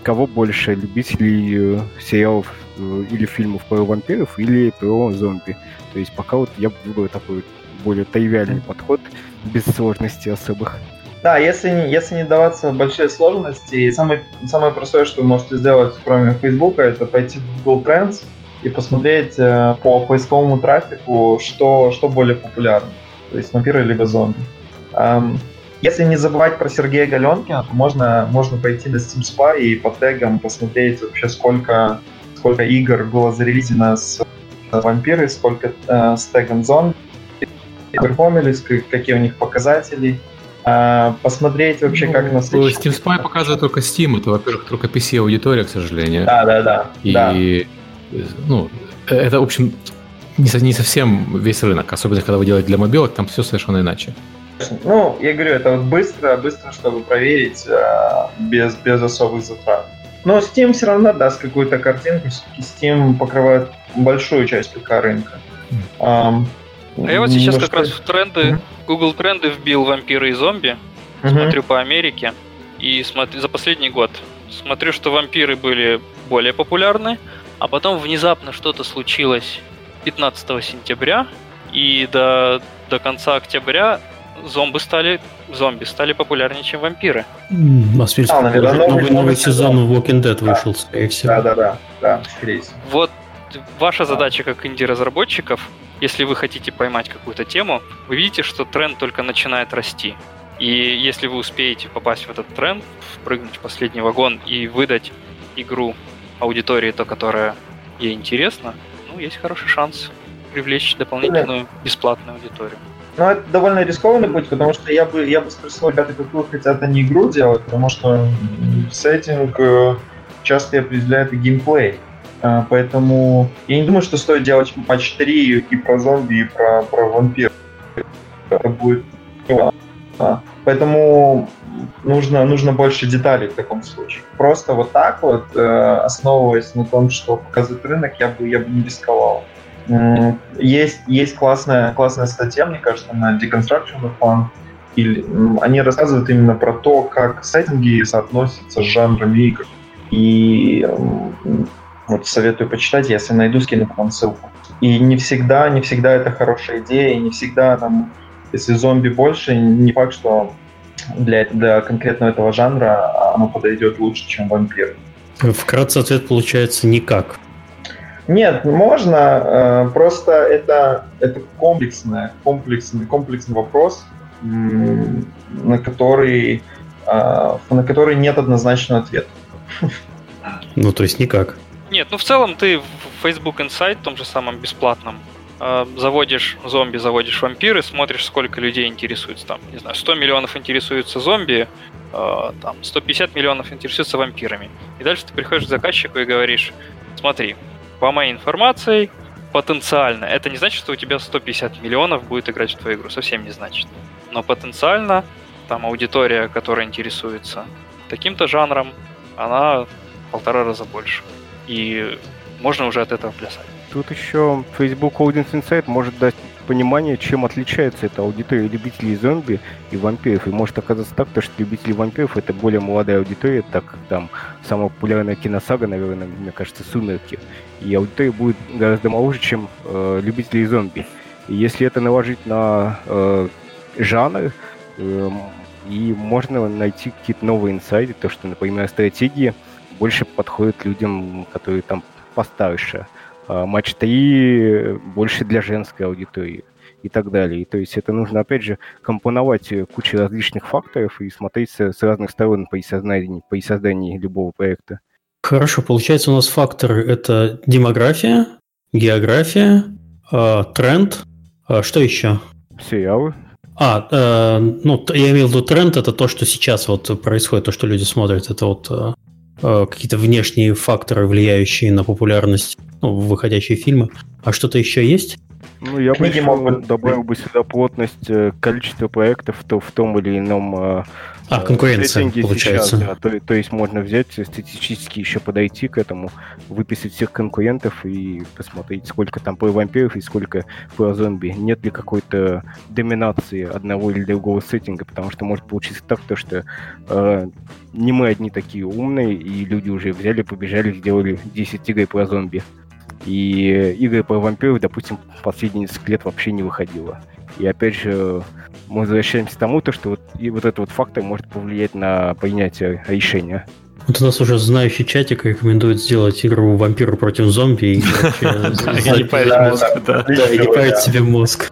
кого больше, любителей э, сериалов э, или фильмов про вампиров или про зомби. То есть пока вот я выбрал такой более тривиальный подход, без сложностей особых. Да, если если не даваться большие сложности, самое, самое простое, что вы можете сделать, кроме Facebook, это пойти в Google Trends и посмотреть э, по поисковому трафику, что, что более популярно. То есть вампиры либо зомби. Если не забывать про Сергея Галенкина, то можно, можно пойти на Steam Spy и по тегам посмотреть вообще сколько, сколько игр было зарелизено с вампиры, сколько э, с тегом зомби, перформились, какие у них показатели, э, посмотреть вообще, ну, как на Steam Spy показывает только Steam, это, во-первых, только PC-аудитория, к сожалению. Да, да, да. И, да. ну, это, в общем, не, не совсем весь рынок, особенно когда вы делаете для мобилок, там все совершенно иначе. Ну, я говорю, это вот быстро, быстро, чтобы проверить э, без, без особых затрат. Но Steam все равно даст какую-то картинку, все-таки Steam покрывает большую часть ПК рынка. Um, а я вот сейчас как раз в тренды. Google тренды вбил вампиры и зомби, смотрю по Америке, и смотрю за последний год смотрю, что вампиры были более популярны, а потом внезапно что-то случилось 15 сентября, и до, до конца октября зомби стали, зомби стали популярнее, чем вампиры. А, а наверное, новый, новый, новый сезон в Walking Dead да. вышел, скорее всего. Да, да, да, да, скорее всего. Вот ваша задача как инди-разработчиков, если вы хотите поймать какую-то тему, вы видите, что тренд только начинает расти. И если вы успеете попасть в этот тренд, прыгнуть в последний вагон и выдать игру аудитории, то, которая ей интересна, ну, есть хороший шанс привлечь дополнительную бесплатную аудиторию. Ну, это довольно рискованный путь, потому что я бы, я бы спросил ребята, какую хотят они игру делать, потому что сеттинг э, часто определяет и геймплей. А, поэтому я не думаю, что стоит делать матч 3 и про зомби, и про, про вампир. Это будет... Поэтому нужно, нужно больше деталей в таком случае. Просто вот так вот, э, основываясь на том, что показывает рынок, я бы, я бы не рисковал. Есть, есть классная, классная статья, мне кажется, на Deconstruction of Fun. Или, они рассказывают именно про то, как сеттинги соотносятся с жанрами игр. И Вот советую почитать, если найду, скину потом ссылку. И не всегда, не всегда это хорошая идея, и не всегда там, если зомби больше, не факт, что для, для конкретного этого жанра оно подойдет лучше, чем вампир. Вкратце ответ получается никак. Нет, можно, э, просто это, это комплексный, комплексный, комплексный вопрос, на который, э, на который нет однозначного ответа. Ну, то есть никак. Нет, ну в целом ты в Facebook Insight, том же самом бесплатном, э, заводишь зомби, заводишь вампиры, смотришь, сколько людей интересуется. Там, не знаю, 100 миллионов интересуются зомби, там, 150 миллионов интересуются вампирами. И дальше ты приходишь к заказчику и говоришь, смотри, по моей информации, потенциально. Это не значит, что у тебя 150 миллионов будет играть в твою игру. Совсем не значит. Но потенциально там аудитория, которая интересуется таким-то жанром, она полтора раза больше. И можно уже от этого плясать. Тут еще Facebook Audience Insight может дать понимание, чем отличается эта аудитория любителей зомби и вампиров. И может оказаться так, то, что любители вампиров это более молодая аудитория, так как там самая популярная киносага, наверное, мне кажется, «Сумерки». И аудитория будет гораздо моложе, чем э, любителей зомби. И если это наложить на э, жанр, э, и можно найти какие-то новые инсайды, то, что, например, стратегии больше подходят людям, которые там постарше – а, матч 3 больше для женской аудитории и так далее. И, то есть это нужно, опять же, компоновать кучу различных факторов и смотреть с, разных сторон при создании, при создании любого проекта. Хорошо, получается у нас факторы это демография, география, э, тренд, э, что еще? Сериалы. А, э, ну, я имел в виду тренд, это то, что сейчас вот происходит, то, что люди смотрят, это вот э, Э, какие-то внешние факторы, влияющие на популярность, ну, выходящие фильмы. А что-то еще есть? Ну, я бы еще добавил бы сюда плотность э, количества проектов то в том или ином э, а, конкуренция, получается. Сейчас, да, то, то есть можно взять статистически еще подойти к этому, выписать всех конкурентов и посмотреть, сколько там про вампиров и сколько про зомби. Нет ли какой-то доминации одного или другого сеттинга, потому что может получиться так, то, что э, не мы одни такие умные, и люди уже взяли, побежали, сделали 10 игр про зомби. И игры по вампиров, допустим, последние несколько лет вообще не выходило. И опять же, мы возвращаемся к тому, то, что вот, и вот этот вот фактор может повлиять на принятие решения. Вот у нас уже знающий чатик рекомендует сделать игру вампиру против зомби и (laughs) не парить себе мозг.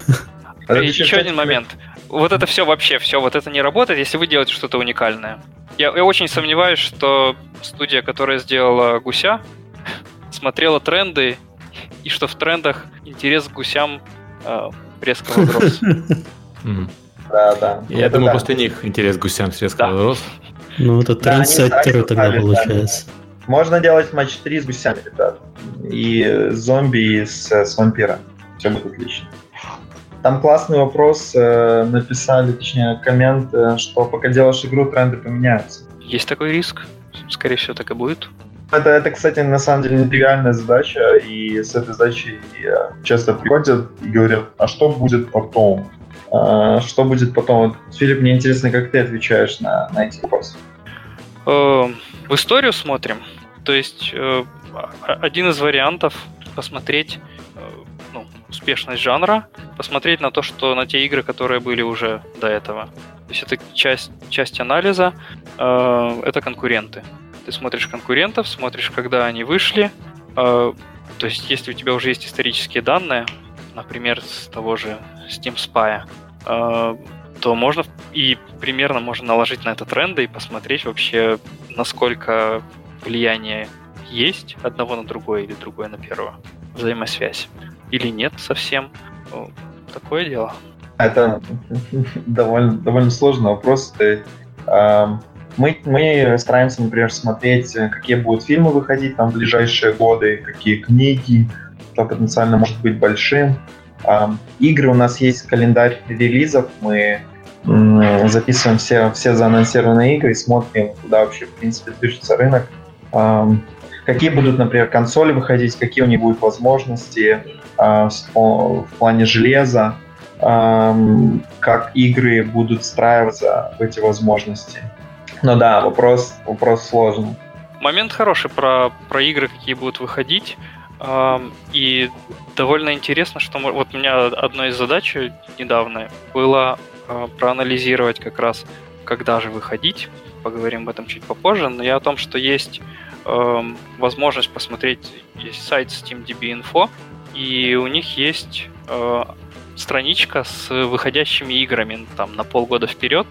Еще один момент. Вот это все вообще, все, вот это не работает, если вы делаете что-то уникальное. Я, я очень сомневаюсь, что студия, которая сделала гуся, смотрела тренды, и что в трендах интерес к гусям э, резко возрос. (laughs) Да, да. Я думаю, после них интерес к гусям резко возрос. Ну, это трендсеттеры тогда получается. Можно делать матч 3 с гусями, ребят. И зомби, и с, с вампира. Все будет отлично. Там классный вопрос э, написали, точнее, коммент, э, что пока делаешь игру, тренды поменяются. Есть такой риск. Скорее всего, так и будет. Это, это, кстати, на самом деле нереальная задача, и с этой задачей часто приходят и говорят, а что будет потом? А, что будет потом? Филипп, мне интересно, как ты отвечаешь на, на эти вопросы. Э, в историю смотрим. То есть э, один из вариантов посмотреть э, ну, успешность жанра, посмотреть на то, что на те игры, которые были уже до этого. То есть это часть, часть анализа, это конкуренты. Ты смотришь конкурентов, смотришь, когда они вышли. Э, то есть, если у тебя уже есть исторические данные, например, с того же Steam Spy, э, то можно и примерно можно наложить на это тренды и посмотреть вообще, насколько влияние есть одного на другое или другое на первого. Взаимосвязь. Или нет совсем. Ну, такое дело. Это довольно, довольно сложный вопрос. Ты, мы, мы стараемся, например, смотреть, какие будут фильмы выходить там в ближайшие годы, какие книги, что потенциально может быть большим. Игры у нас есть календарь релизов, мы записываем все, все заанонсированные игры и смотрим, куда вообще, в принципе, движется рынок. Какие будут, например, консоли выходить, какие у них будут возможности а, в плане железа, как игры будут встраиваться в эти возможности. Ну да, вопрос, вопрос сложный. момент хороший про, про игры, какие будут выходить. И довольно интересно, что вот у меня одной из задач недавно было а, проанализировать как раз, когда же выходить. Поговорим об этом чуть попозже. Но я о том, что есть возможность посмотреть, есть сайт SteamDB Info, и у них есть а, страничка с выходящими играми там на полгода вперед.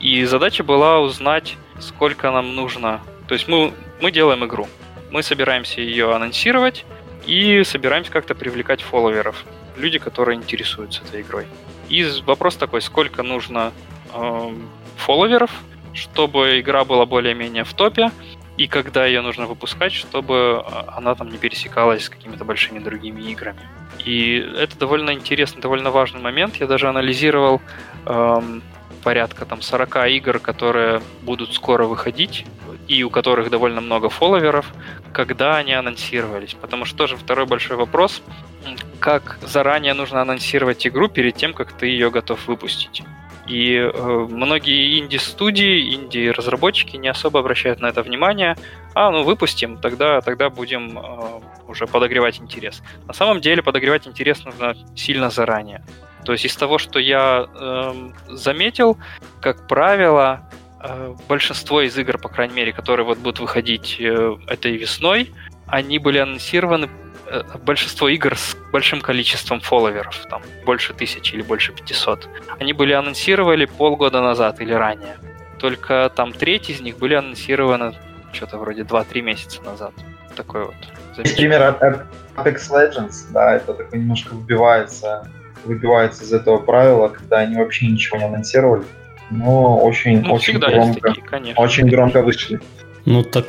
И задача была узнать, сколько нам нужно. То есть мы, мы делаем игру. Мы собираемся ее анонсировать, и собираемся как-то привлекать фолловеров, люди, которые интересуются этой игрой. И вопрос такой, сколько нужно э, фолловеров, чтобы игра была более-менее в топе, и когда ее нужно выпускать, чтобы а, она там не пересекалась с какими-то большими другими играми. И это довольно интересный, довольно важный момент. Я даже анализировал эм, порядка там 40 игр, которые будут скоро выходить, и у которых довольно много фолловеров, когда они анонсировались. Потому что тоже второй большой вопрос, как заранее нужно анонсировать игру перед тем, как ты ее готов выпустить. И э, многие инди-студии, инди-разработчики не особо обращают на это внимание. А, ну выпустим, тогда, тогда будем э, уже подогревать интерес. На самом деле подогревать интерес нужно сильно заранее. То есть из того, что я э, заметил, как правило, э, большинство из игр, по крайней мере, которые вот будут выходить э, этой весной, они были анонсированы большинство игр с большим количеством фолловеров, там больше тысячи или больше 500, они были анонсированы полгода назад или ранее. Только там треть из них были анонсированы что-то вроде 2-3 месяца назад. Такой вот. Пример Apex Legends, да, это такой немножко вбивается выбивается из этого правила, когда они вообще ничего не анонсировали. Но очень, ну, очень громко, такие, конечно. очень громко вышли. Ну так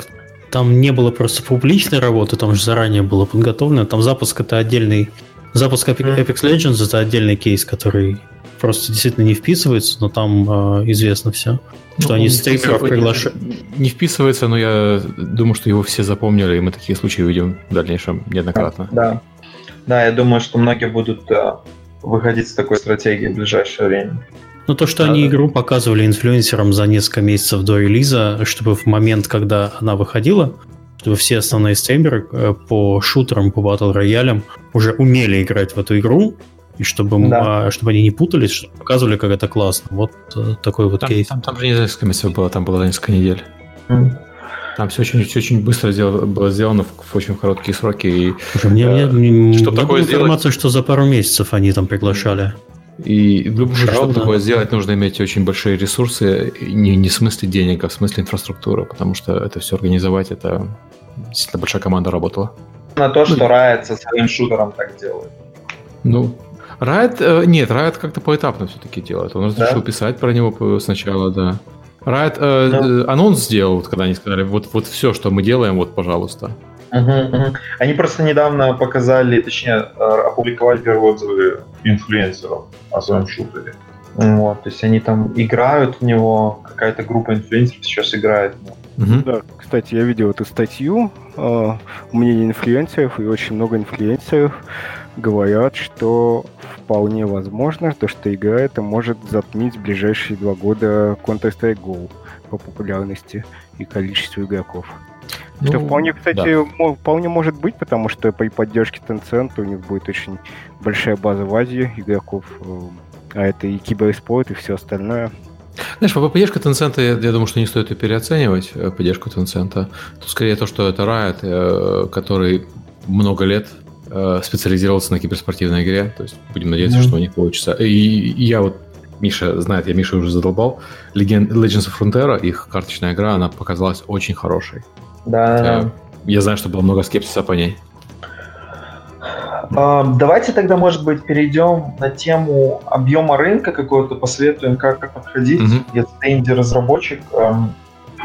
там не было просто публичной работы, там же заранее было подготовлено. Там запуск это отдельный... Запуск Apex Legends это отдельный кейс, который просто действительно не вписывается, но там э, известно все. Что ну, они стримеров приглашают. Не вписывается, но я думаю, что его все запомнили, и мы такие случаи увидим в дальнейшем неоднократно. Да. Да, я думаю, что многие будут э, выходить с такой стратегией в ближайшее время. Ну, то, что да, они да. игру показывали инфлюенсерам за несколько месяцев до релиза, чтобы в момент, когда она выходила, чтобы все основные стримеры э, по шутерам, по батл роялям уже умели играть в эту игру, и чтобы, да. А, чтобы они не путались, чтобы показывали, как это классно. Вот э, такой вот там, кейс. Там, там же не несколько месяцев было, там было несколько недель. Mm. Там все очень, все очень быстро сделано, было сделано в, в очень короткие сроки. И, Слушай, мне, э, мне, что такое информация, что за пару месяцев они там приглашали. И чтобы такое сделать, нужно иметь очень большие ресурсы, не, не в смысле денег, а в смысле инфраструктуры, потому что это все организовать, это действительно большая команда работала. На то, что Riot со своим шутером так делает. Ну, Riot, э, нет, Riot как-то поэтапно все-таки делает. Он разрешил да? писать про него сначала, да. Riot э, да. Э, анонс сделал, вот, когда они сказали, вот, вот все, что мы делаем, вот, пожалуйста. Угу, угу. Они просто недавно показали, точнее, э, опубликовали первые отзывы инфлюенсеров о своем шутере. Вот, то есть они там играют в него, какая-то группа инфлюенсеров сейчас играет в него. Угу. Да, кстати, я видел эту статью, э, мнение инфлюенсеров, и очень много инфлюенсеров говорят, что вполне возможно, то, что игра это может затмить в ближайшие два года Counter-Strike Go по популярности и количеству игроков. Ну, что вполне, кстати, да. вполне может быть, потому что при поддержке Tencent у них будет очень большая база в Азии игроков, э, а это и киберспорт, и все остальное. Знаешь, по поддержке Tencent, я, я думаю, что не стоит ее переоценивать, э, поддержку Tencent. Тут скорее то, что это Riot, э, который много лет специализировался на киберспортивной игре. То есть будем надеяться, mm-hmm. что у них получится. И, и я вот Миша знает, я Миша уже задолбал. Legend, Legends of Frontera, их карточная игра, она показалась очень хорошей. Да. Хотя я знаю, что было много скепсиса по ней. Давайте тогда, может быть, перейдем на тему объема рынка какой-то, посоветуем, как, подходить, mm-hmm. если ты инди-разработчик.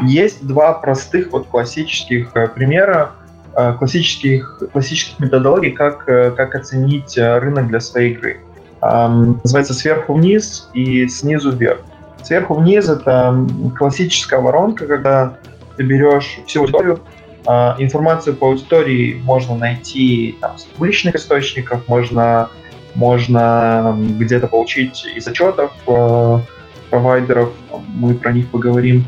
Есть два простых вот классических uh, примера Э, классических, классических методологий, как, э, как оценить э, рынок для своей игры. Называется сверху вниз и снизу вверх. Сверху вниз это классическая воронка, когда ты берешь всю аудиторию, информацию по аудитории можно найти там, с публичных источников, можно, можно где-то получить из отчетов провайдеров, мы про них поговорим.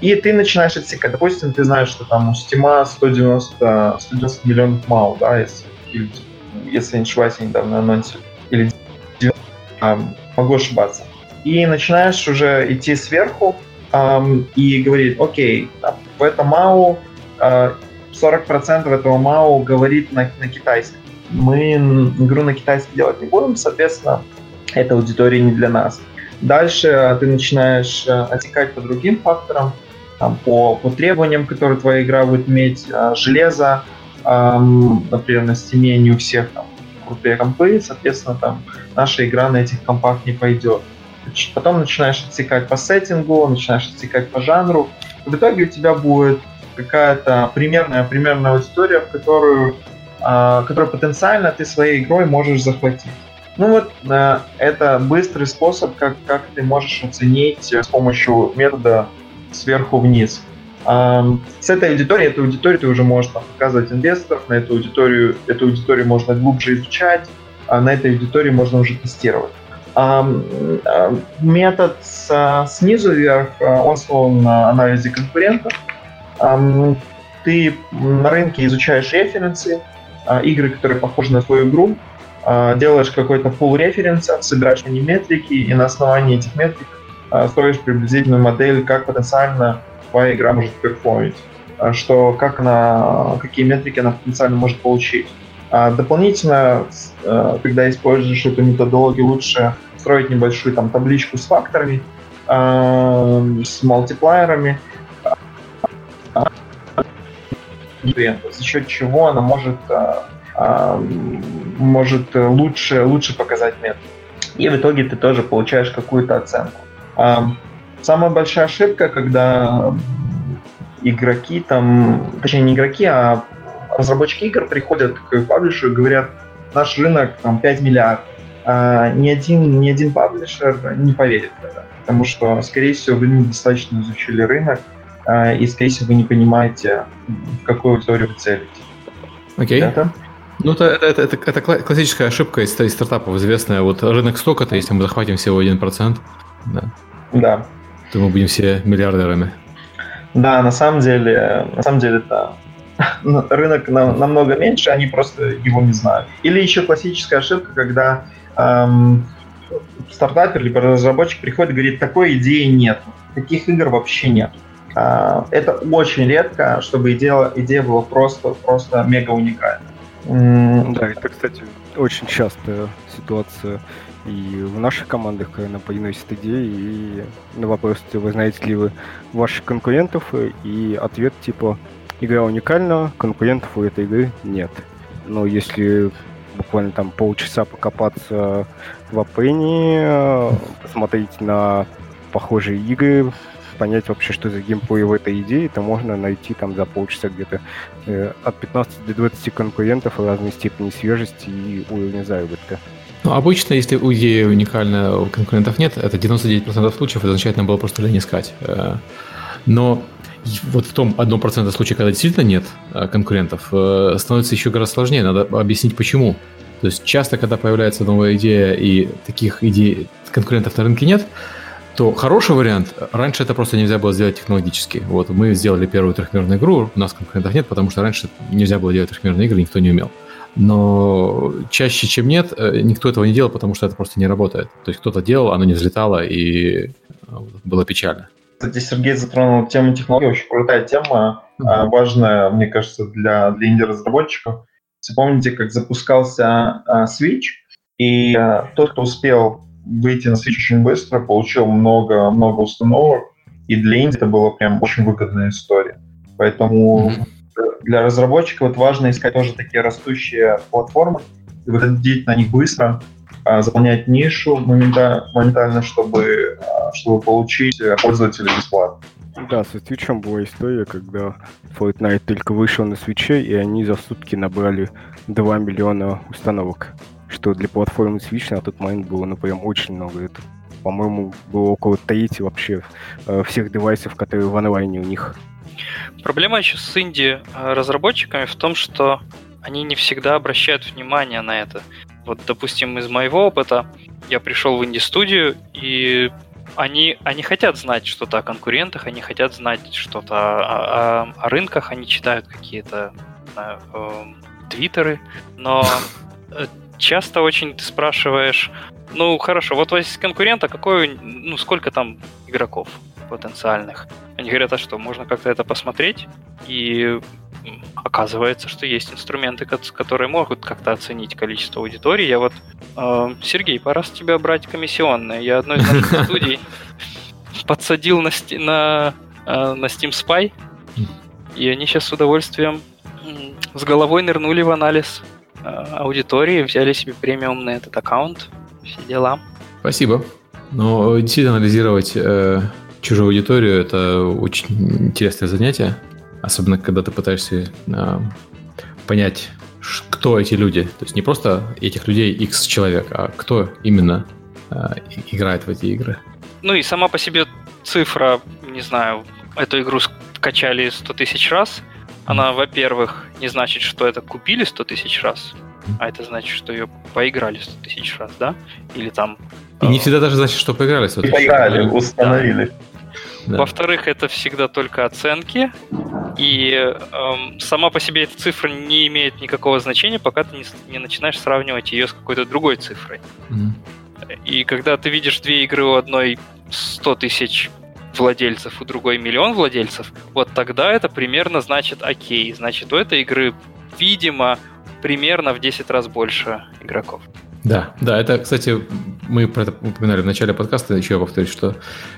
и ты начинаешь отсекать. Допустим, ты знаешь, что там у Steam 190, 190 миллионов мал, да, если, если не ошибаюсь, я недавно анонсил. Или 90, могу ошибаться. И начинаешь уже идти сверху эм, и говорить, окей, в этом МАУ э, 40% этого МАУ говорит на, на китайском. Мы игру на китайском делать не будем, соответственно, эта аудитория не для нас. Дальше ты начинаешь отсекать по другим факторам, там, по, по требованиям, которые твоя игра будет иметь, железо, эм, например, на стене не у всех там, крутые компы, соответственно, там наша игра на этих компах не пойдет. Потом начинаешь отсекать по сеттингу, начинаешь отсекать по жанру. В итоге у тебя будет какая-то примерная, примерная аудитория, в которую, э, которую потенциально ты своей игрой можешь захватить. Ну вот э, это быстрый способ, как, как ты можешь оценить с помощью метода сверху вниз. Э, с этой аудиторией, эту аудиторию ты уже можешь там, показывать инвесторов, на эту аудиторию, эту аудиторию можно глубже изучать, а на этой аудитории можно уже тестировать. Э, э, метод снизу вверх, он основан на анализе конкурентов. Э, ты на рынке изучаешь референсы, э, игры, которые похожи на твою игру, а, делаешь какой-то пул референсов, собираешь они метрики, и на основании этих метрик а, строишь приблизительную модель, как потенциально твоя игра может перформить, а, что, как она, какие метрики она потенциально может получить. Дополнительно, когда используешь эту методологию, лучше строить небольшую там табличку с факторами, с мультиплеерами, за счет чего она может может лучше, лучше показать метод. И в итоге ты тоже получаешь какую-то оценку. Самая большая ошибка, когда игроки там, точнее не игроки, а разработчики игр приходят к паблишеру и говорят, наш рынок там 5 миллиардов. А ни, один, ни один паблишер не поверит в это, потому что, скорее всего, вы недостаточно изучили рынок, а, и, скорее всего, вы не понимаете, в какую аудиторию вы целите. Окей. Okay. Это? Ну, это, это, это, это классическая ошибка из, стартапов, известная. Вот рынок стока-то, если мы захватим всего 1%, да, да. то мы будем все миллиардерами. Да, на самом деле, на самом деле, да. Рынок нам, намного меньше, они просто его не знают. Или еще классическая ошибка, когда эм, стартапер либо разработчик приходит и говорит, такой идеи нет, таких игр вообще нет. Э, это очень редко, чтобы идея, идея была просто, просто мега уникальна. Да, это, кстати, очень частая ситуация и в наших командах, когда нам приносят идеи, и на вопрос, вы знаете ли вы ваших конкурентов, и ответ типа игра уникальна, конкурентов у этой игры нет. Но если буквально там полчаса покопаться в Апене, посмотреть на похожие игры, понять вообще, что за геймплей в этой идее, то можно найти там за полчаса где-то э, от 15 до 20 конкурентов разной степени свежести и уровня заработка. Ну, обычно, если у идеи уникально конкурентов нет, это 99% случаев, это означает, нам было просто лень искать. Э, но вот в том 1% случаев, когда действительно нет э, конкурентов, э, становится еще гораздо сложнее. Надо объяснить, почему. То есть часто, когда появляется новая идея и таких идей конкурентов на рынке нет, то хороший вариант, раньше это просто нельзя было сделать технологически. Вот мы сделали первую трехмерную игру, у нас конкурентов нет, потому что раньше нельзя было делать трехмерные игры, никто не умел. Но чаще, чем нет, э, никто этого не делал, потому что это просто не работает. То есть кто-то делал, оно не взлетало, и было печально. Кстати, Сергей затронул тему технологий, очень крутая тема, mm-hmm. важная, мне кажется, для, для инди-разработчиков. Если помните, как запускался Switch, и тот, кто успел выйти на Switch очень быстро, получил много, много установок, и для Инди это была прям очень выгодная история. Поэтому mm-hmm. для разработчиков вот важно искать тоже такие растущие платформы, и выходить на них быстро, а, заполнять нишу моментально, моментально чтобы, а, чтобы получить пользователя бесплатно. Да, со Twitch была история, когда Fortnite только вышел на свече, и они за сутки набрали 2 миллиона установок что для платформы Switch на тот момент было, ну, прям очень много. Это, по-моему, было около трети вообще э, всех девайсов, которые в онлайне у них. Проблема еще с инди-разработчиками в том, что они не всегда обращают внимание на это. Вот, допустим, из моего опыта я пришел в инди-студию, и они, они хотят знать что-то о конкурентах, они хотят знать что-то о, о, о рынках, они читают какие-то э, твиттеры, но э, часто очень ты спрашиваешь, ну хорошо, вот у вас есть конкурент, а какой, ну сколько там игроков потенциальных? Они говорят, а что, можно как-то это посмотреть? И оказывается, что есть инструменты, которые могут как-то оценить количество аудитории. Я вот, э, Сергей, пора с тебя брать комиссионные. Я одной из наших (laughs) студий подсадил на, на, э, на Steam Spy, и они сейчас с удовольствием с головой нырнули в анализ э, аудитории, взяли себе премиум на этот аккаунт, все дела. Спасибо. Но действительно анализировать э, чужую аудиторию это очень интересное занятие. Особенно, когда ты пытаешься э, понять, кто эти люди. То есть не просто этих людей X человек, а кто именно э, играет в эти игры. Ну и сама по себе цифра, не знаю, эту игру скачали 100 тысяч раз. Она, во-первых, не значит, что это купили 100 тысяч раз, а это значит, что ее поиграли 100 тысяч раз, да? Или там... И не всегда даже значит, что поиграли 100 тысяч раз. Поиграли, установили. Да. Да. Во-вторых, это всегда только оценки, и эм, сама по себе эта цифра не имеет никакого значения, пока ты не, не начинаешь сравнивать ее с какой-то другой цифрой. Mm-hmm. И когда ты видишь две игры у одной 100 тысяч владельцев, у другой миллион владельцев, вот тогда это примерно значит окей. Значит, у этой игры, видимо, примерно в 10 раз больше игроков. Да, да, это, кстати, мы про это упоминали в начале подкаста, еще повторюсь, что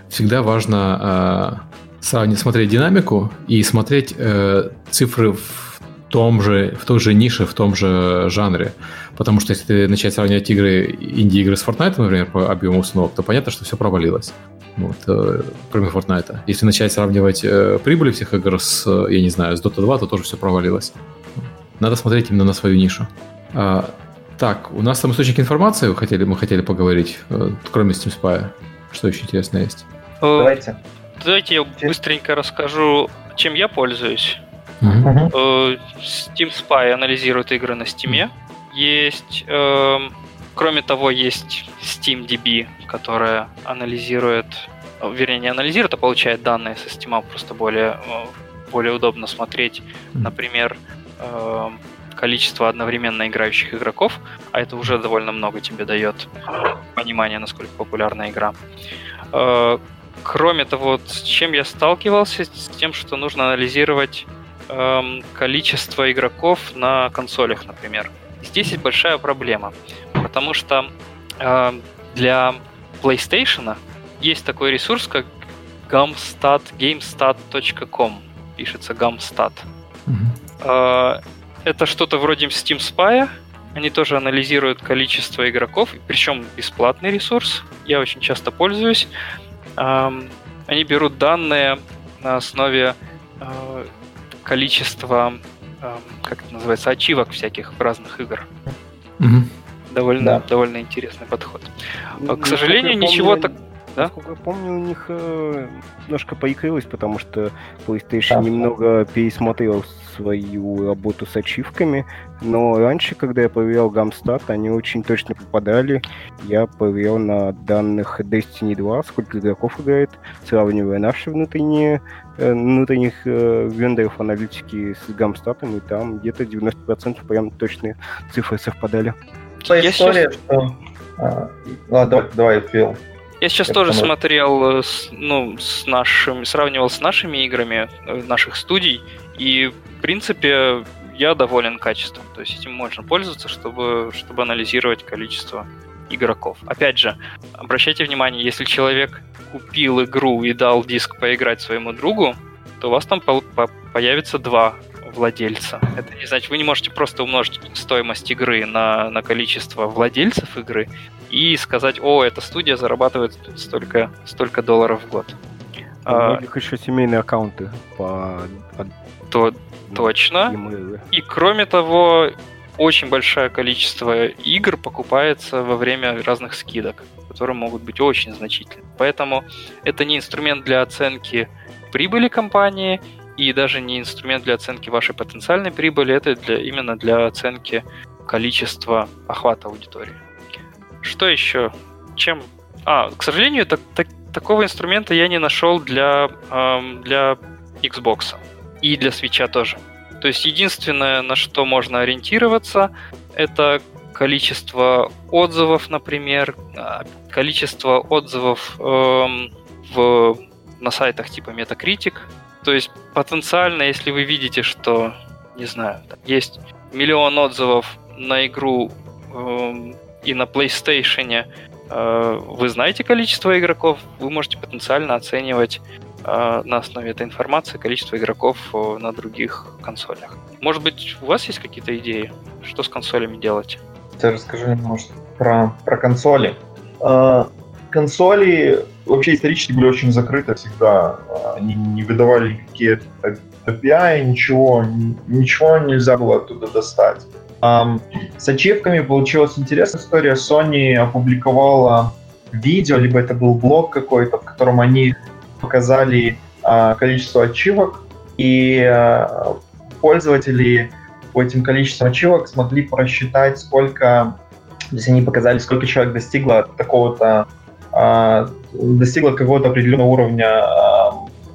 всегда важно э, сравнить, смотреть динамику и смотреть э, цифры в том же, в той же нише, в том же жанре. Потому что если ты начать сравнивать игры, инди-игры с Fortnite, например, по объему установок, то понятно, что все провалилось. Вот, э, кроме Fortnite. Если начать сравнивать э, прибыли всех игр с, я не знаю, с Dota 2, то тоже все провалилось. Надо смотреть именно на свою нишу. А, так, у нас там источник информации мы хотели, мы хотели поговорить, э, кроме Steam Spy. Что еще интересно есть? Э, Давайте. Давайте я быстренько расскажу, чем я пользуюсь. Uh-huh. Steam Spy анализирует игры на Steam. Есть, э, кроме того, есть SteamDB, которая анализирует, вернее, не анализирует, а получает данные со Steam, просто более, более удобно смотреть. Например, э, количество одновременно играющих игроков, а это уже довольно много тебе дает понимание, насколько популярна игра. Э, кроме того, с чем я сталкивался, с тем, что нужно анализировать эм, количество игроков на консолях, например. Здесь есть большая проблема, потому что э, для PlayStation есть такой ресурс, как gamstat, gamestat.com, пишется gamstat. Mm-hmm. Это что-то вроде Steam Spy. Они тоже анализируют количество игроков, причем бесплатный ресурс. Я очень часто пользуюсь. Они берут данные на основе э, количества, как это называется, ачивок всяких разных игр. Угу. Довольно, да. довольно интересный подход. Ну, К сожалению, ничего так да? Насколько я помню, у них э, немножко поикрылось, потому что PlayStation да. немного пересмотрел свою работу с ачивками, но раньше, когда я проверял Гамстат, они очень точно попадали. Я проверял на данных Destiny 2, сколько игроков играет, сравнивая наши внутренние э, внутренних э, вендоров аналитики с Гамстатом, и там где-то 90% прям точные цифры совпадали. По истории, сейчас... что... А, ладно, давай, Фил. Я сейчас Я тоже потому... смотрел, э, ну, с нашим, сравнивал с нашими играми э, наших студий, и, в принципе, я доволен качеством. То есть этим можно пользоваться, чтобы, чтобы анализировать количество игроков. Опять же, обращайте внимание, если человек купил игру и дал диск поиграть своему другу, то у вас там по- по- появится два владельца. Это не значит, вы не можете просто умножить стоимость игры на, на количество владельцев игры и сказать, о, эта студия зарабатывает столько, столько долларов в год. А, у них еще семейные аккаунты по... То, точно. И кроме того, очень большое количество игр покупается во время разных скидок, которые могут быть очень значительны. Поэтому это не инструмент для оценки прибыли компании и даже не инструмент для оценки вашей потенциальной прибыли, это для, именно для оценки количества охвата аудитории. Что еще? Чем? А, к сожалению, так, так, такого инструмента я не нашел для, эм, для Xbox и для свеча тоже. То есть единственное, на что можно ориентироваться, это количество отзывов, например, а, количество отзывов эм, в, на сайтах типа Metacritic. То есть потенциально, если вы видите, что, не знаю, есть миллион отзывов на игру эм, и на PlayStation, э, вы знаете количество игроков, вы можете потенциально оценивать на основе этой информации количество игроков на других консолях. Может быть, у вас есть какие-то идеи, что с консолями делать? Я расскажу немножко про, про консоли. Э, консоли вообще исторически были очень закрыты всегда. Они не выдавали никакие API, ничего, ничего нельзя было оттуда достать. Um, с ачивками получилась интересная история. Sony опубликовала видео, либо это был блог какой-то, в котором они показали uh, количество ачивок, и uh, пользователи по этим количествам ачивок смогли просчитать, сколько, то есть они показали, сколько человек достигло такого-то, uh, достигло какого-то определенного уровня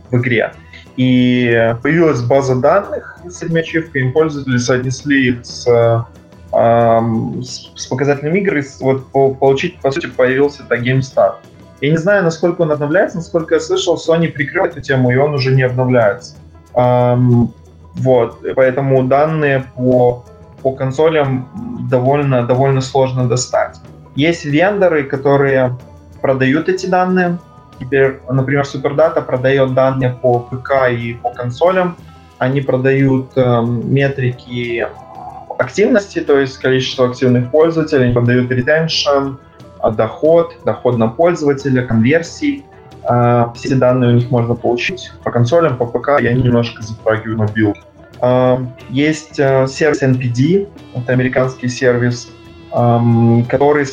в игре. И появилась база данных с этими ачивками, пользователи соотнесли их с, с, с показателями игры, вот по, получить, по сути, появился это GameStar. Я не знаю, насколько он обновляется, насколько я слышал, Sony прикрыл эту тему, и он уже не обновляется. Эм, вот, поэтому данные по, по консолям довольно, довольно сложно достать. Есть вендоры, которые продают эти данные, Теперь, например, Superdata продает данные по ПК и по консолям. Они продают э, метрики активности, то есть количество активных пользователей, они продают retention, доход, доход на пользователя, конверсии. Э, все эти данные у них можно получить по консолям, по ПК, я немножко затрагиваю мобил. Э, есть сервис NPD, это американский сервис, который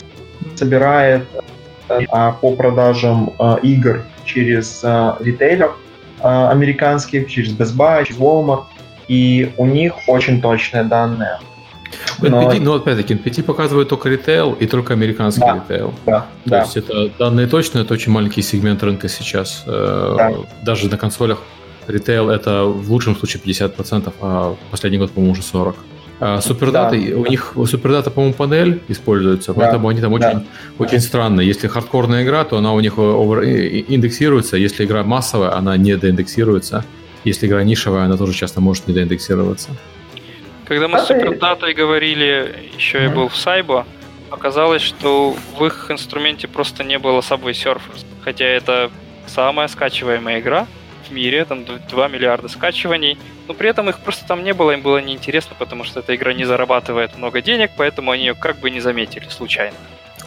собирает а, по продажам а, игр через а, ритейлер американских, через Best Buy, через Walmart, и у них очень точные данные. Но... NPD, ну, опять-таки, NPD показывает только ритейл и только американский да, ритейл. Да, То да. есть это данные точные, это очень маленький сегмент рынка сейчас. Э, да. Даже на консолях ритейл это в лучшем случае 50%, а последний год, по-моему, уже 40%. А супердата, да, у да. них супердата, по-моему, панель используется, да, поэтому они там очень, да. очень странно. Если хардкорная игра, то она у них over, индексируется. Если игра массовая, она не доиндексируется. Если игра нишевая, она тоже часто может не доиндексироваться. Когда мы с супердатой говорили, еще я был в Сайбо, оказалось, что в их инструменте просто не было Subway Surfers. Хотя это самая скачиваемая игра, в мире, там 2 миллиарда скачиваний, но при этом их просто там не было, им было неинтересно, потому что эта игра не зарабатывает много денег, поэтому они ее как бы не заметили случайно.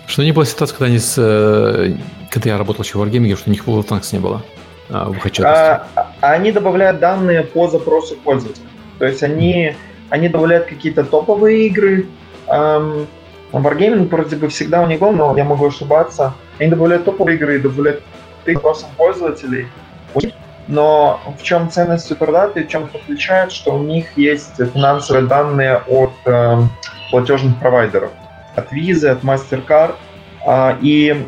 Что не было ситуации, когда они с... Э, когда я работал еще в Wargaming, что у них World Tanks не было а, в а, Они добавляют данные по запросу пользователя. То есть они, они добавляют какие-то топовые игры. Эм, Wargaming вроде бы всегда у был, но я могу ошибаться. Они добавляют топовые игры и добавляют запросам пользователей. Но в чем ценность супердаты, в чем их отличает, что у них есть финансовые данные от э, платежных провайдеров, от Visa, от MasterCard. Э, и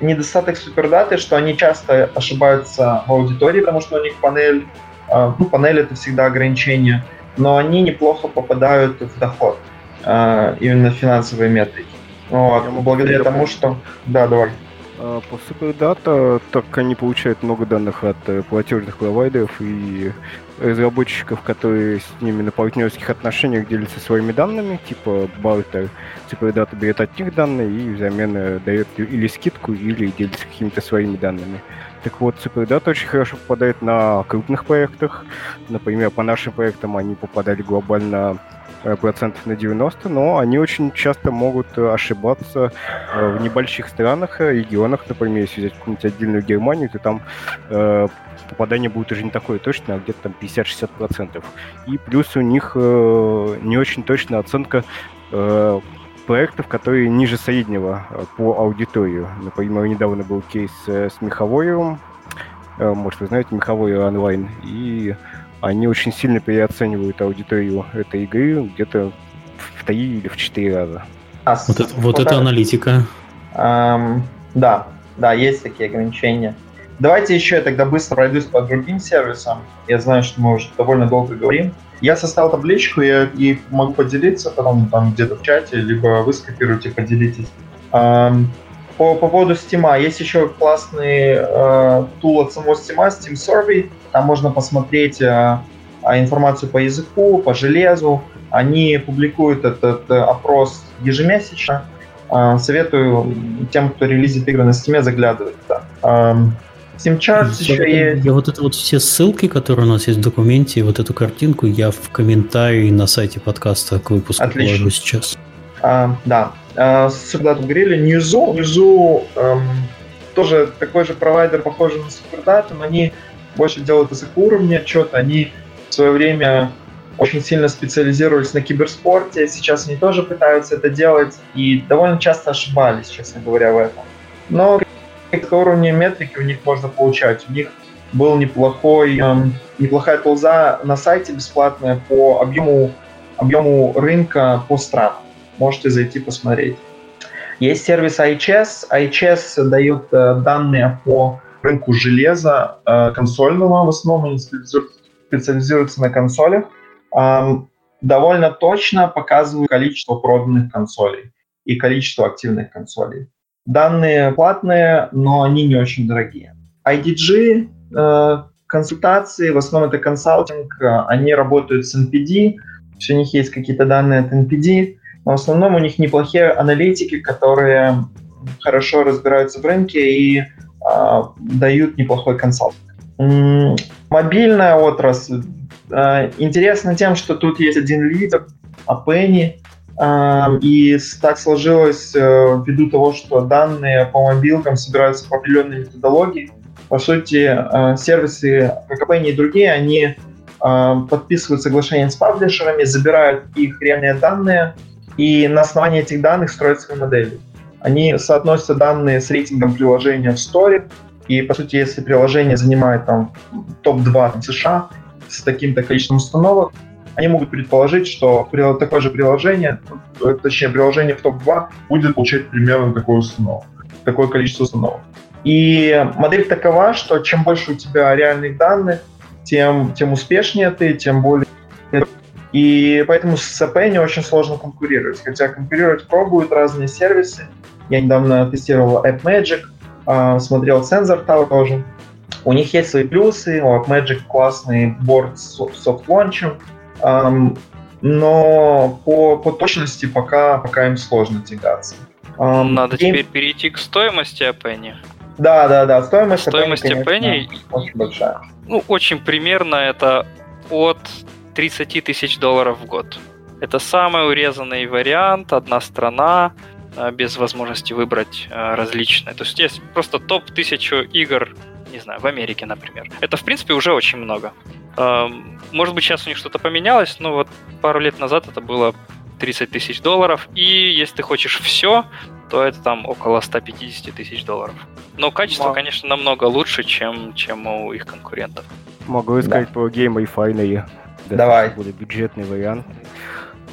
недостаток супердаты, что они часто ошибаются в аудитории, потому что у них панель, э, ну, панель это всегда ограничение, но они неплохо попадают в доход, э, именно финансовые метрики. Вот, благодаря тому, что... Да, давай. А, по SuperData, так они получают много данных от э, платежных провайдеров и разработчиков, которые с ними на партнерских отношениях делятся своими данными, типа бартер. SuperData берет от них данные и взамен э, дает или скидку, или делится какими-то своими данными. Так вот, SuperData очень хорошо попадает на крупных проектах. Например, по нашим проектам они попадали глобально Э, процентов на 90, но они очень часто могут э, ошибаться э, в небольших странах, регионах, например, если взять какую-нибудь отдельную Германию, то там попадание будет уже не такое точное, а где-то там 50-60%. И плюс у них не очень точная оценка проектов, которые ниже среднего по аудиторию. Например, недавно был кейс с Меховоевым, может, вы знаете, Меховой онлайн, и они очень сильно переоценивают аудиторию этой игры где-то в три или в четыре раза. А вот, это, вот это аналитика. Эм, да. Да, есть такие ограничения. Давайте еще я тогда быстро пройдусь по другим сервисам. Я знаю, что мы уже довольно долго говорим. Я составил табличку я, и могу поделиться потом там где-то в чате, либо вы скопируете, поделитесь. По, по поводу Steam, есть еще классный э, тул от самого Steam, Steam Survey. Там можно посмотреть э, информацию по языку, по железу. Они публикуют этот э, опрос ежемесячно. Э, советую тем, кто релизит игры на Steam, заглядывать. Да. Эм, Я, еще я, есть. Я вот это вот все ссылки, которые у нас есть в документе, вот эту картинку я в комментарии на сайте подкаста к выпуску Отлично. положу сейчас. А, да. А, сюда тут говорили, Ньюзу. Ньюзу эм, тоже такой же провайдер, похожий на Superdata, но они больше делают высокоуровневые отчеты. Они в свое время очень сильно специализировались на киберспорте. Сейчас они тоже пытаются это делать и довольно часто ошибались, честно говоря, в этом. Но какого уровня метрики у них можно получать. У них был неплохой, эм, неплохая тулза на сайте бесплатная по объему, объему рынка по странам. Можете зайти посмотреть. Есть сервис IHS. IHS дает э, данные по рынку железа э, консольного, в основном они специализируются на консолях. Эм, довольно точно показывают количество проданных консолей и количество активных консолей. Данные платные, но они не очень дорогие. IDG, э, консультации, в основном это консалтинг, э, они работают с NPD, у них есть какие-то данные от NPD, но в основном у них неплохие аналитики, которые хорошо разбираются в рынке и э, дают неплохой консалтинг. Мобильная отрасль э, интересна тем, что тут есть один лидер, Апенни, и так сложилось э, ввиду того, что данные по мобилкам собираются по определенной методологии. По сути, э, сервисы, Apple и другие, они э, подписывают соглашения с паблишерами, забирают их реальные данные, и на основании этих данных строят свои модели. Они соотносят данные с рейтингом приложения в Store, и, по сути, если приложение занимает там топ-2 США с таким-то количеством установок, они могут предположить, что такое же приложение, э, точнее приложение в топ-2 будет получать примерно такое установок, такое количество установок. И модель такова, что чем больше у тебя реальных данных, тем, тем успешнее ты, тем более... И поэтому с APN очень сложно конкурировать. Хотя конкурировать пробуют разные сервисы. Я недавно тестировал AppMagic, а, смотрел Sensor Tower тоже. У них есть свои плюсы, у AppMagic классный борт с софт-лончем, но по, по точности пока, пока им сложно тягаться. Надо Game... теперь перейти к стоимости Апенни. Да, да, да, стоимость, стоимость Апенни, очень большая. Ну, очень примерно это от 30 тысяч долларов в год. Это самый урезанный вариант, одна страна, а, без возможности выбрать а, различные. То есть есть просто топ тысячу игр, не знаю, в Америке, например. Это, в принципе, уже очень много. Может быть, сейчас у них что-то поменялось, но вот пару лет назад это было 30 тысяч долларов. И если ты хочешь все, то это там около 150 тысяч долларов. Но качество, Мог... конечно, намного лучше, чем, чем у их конкурентов. Могу сказать да. про Game Wi-Fi. Давай. Более бюджетный вариант.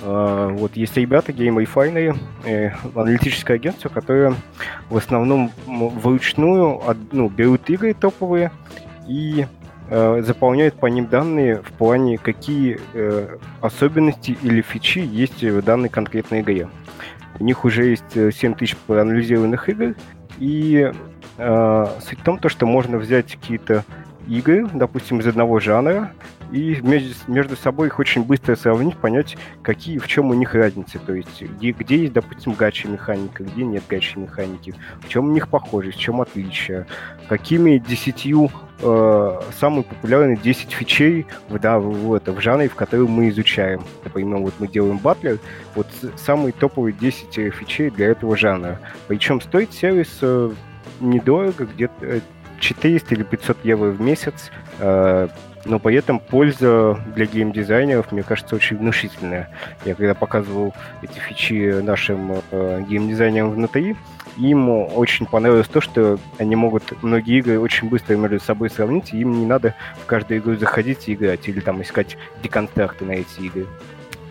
Uh, вот есть ребята Wi-Fi, э, аналитическое агентство, которое в основном вручную ну, берут игры топовые и Э, заполняют по ним данные в плане, какие э, особенности или фичи есть в данной конкретной игре. У них уже есть 7 э, тысяч проанализированных игр, и э, суть в том, то, что можно взять какие-то игры, допустим, из одного жанра, и между, собой их очень быстро сравнить, понять, какие, в чем у них разницы. То есть, где, где есть, допустим, гачи механика, где нет гачи механики, в чем у них похожесть, в чем отличие, какими десятью э, самые популярные 10 фичей в, да, в, в, это, в жанре, в котором мы изучаем. Например, вот мы делаем батлер, вот самые топовые 10 фичей для этого жанра. Причем стоит сервис э, недорого, где-то 400 или 500 евро в месяц. Э, но при этом польза для геймдизайнеров, мне кажется, очень внушительная. Я когда показывал эти фичи нашим э, геймдизайнерам внутри, им очень понравилось то, что они могут многие игры очень быстро между собой сравнить, и им не надо в каждую игру заходить и играть, или там искать деконстракты на эти игры.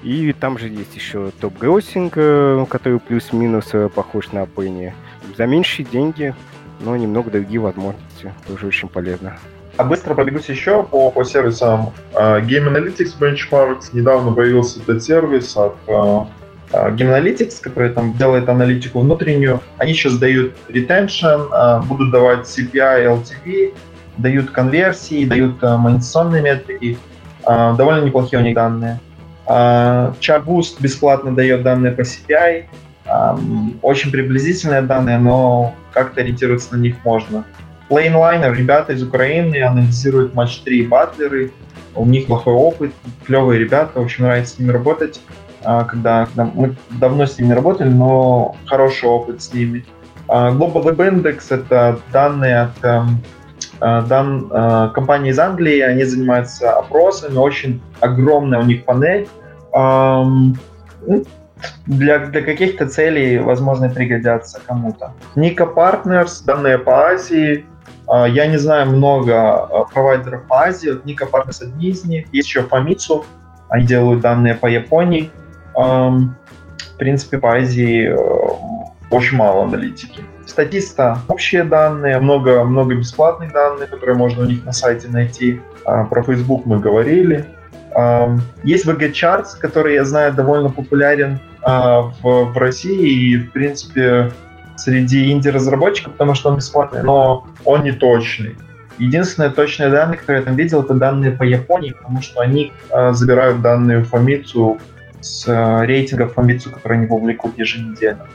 И там же есть еще топ-гроссинг, э, который плюс-минус э, похож на Penny. За меньшие деньги но немного другие возможности. Тоже очень полезно. А быстро пробегусь еще по, по сервисам. Uh, Game Analytics Benchmarks. Недавно появился этот сервис от uh, Game Analytics, который там делает аналитику внутреннюю. Они сейчас дают retention, uh, будут давать CPI, LTV, дают конверсии, дают монетизационные метрики. Довольно неплохие у них данные. Charboost бесплатно дает данные по CPI. Очень приблизительные данные, но как-то ориентироваться на них можно. Plainliner, ребята из Украины, анализируют матч 3 батлеры, у них плохой опыт, клевые ребята, очень нравится с ними работать. А, когда, когда мы давно с ними работали, но хороший опыт с ними. А, Global Web Index — это данные от эм, а, дан, компании из Англии, они занимаются опросами, очень огромная у них панель. Ну, для, для каких-то целей, возможно, пригодятся кому-то. Ника Partners, данные по Азии. Я не знаю много провайдеров по Азии. Ника Partners одни из них. Есть еще Famitsu, они делают данные по Японии. В принципе, по Азии э, очень мало аналитики. Статиста общие данные, много, много бесплатных данных, которые можно у них на сайте найти. А, про Facebook мы говорили. Есть VG Charts, который, я знаю, довольно популярен а, в, в России и, в принципе, среди инди-разработчиков, потому что он бесплатный, но он не точный. Единственные точные данные, которые я там видел, это данные по Японии, потому что они э, забирают данные Famitsu с э, рейтингов Famitsu, которые они публикуют еженедельно.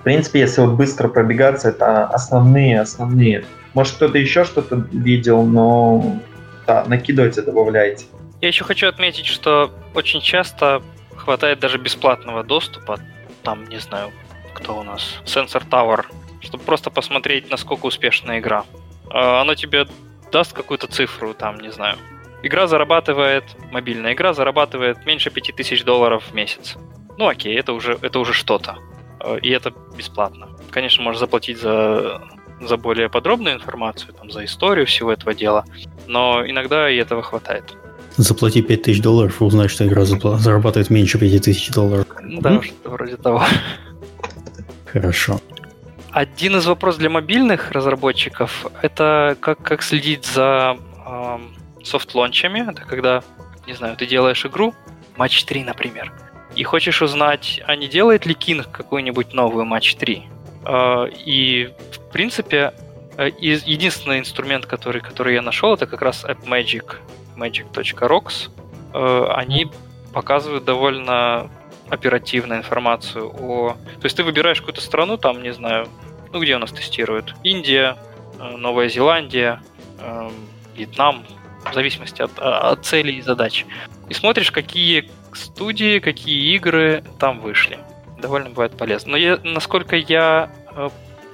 В принципе, если вот быстро пробегаться, это основные, основные. Может, кто-то еще что-то видел, но да, накидывайте, добавляйте. Я еще хочу отметить, что очень часто хватает даже бесплатного доступа. Там, не знаю, кто у нас, Sensor Tower, чтобы просто посмотреть, насколько успешна игра. А, оно тебе даст какую-то цифру, там, не знаю. Игра зарабатывает, мобильная игра зарабатывает меньше 5000 долларов в месяц. Ну окей, это уже, это уже что-то. А, и это бесплатно. Конечно, можно заплатить за, за более подробную информацию, там, за историю всего этого дела, но иногда и этого хватает. Заплати 5000 долларов и узнай, что игра зарабатывает меньше 5000 долларов. Да, mm-hmm. что вроде того. Хорошо. Один из вопросов для мобильных разработчиков это как, как следить за э, софт-лончами. Это когда, не знаю, ты делаешь игру, матч 3, например, и хочешь узнать, а не делает ли King какую-нибудь новую матч 3. Э, и, в принципе, э, единственный инструмент, который, который я нашел, это как раз AppMagic magic.rocks, э, они показывают довольно оперативно информацию о... То есть ты выбираешь какую-то страну, там, не знаю, ну где у нас тестируют? Индия, э, Новая Зеландия, э, Вьетнам, в зависимости от, от целей и задач. И смотришь, какие студии, какие игры там вышли. Довольно бывает полезно. Но я, насколько я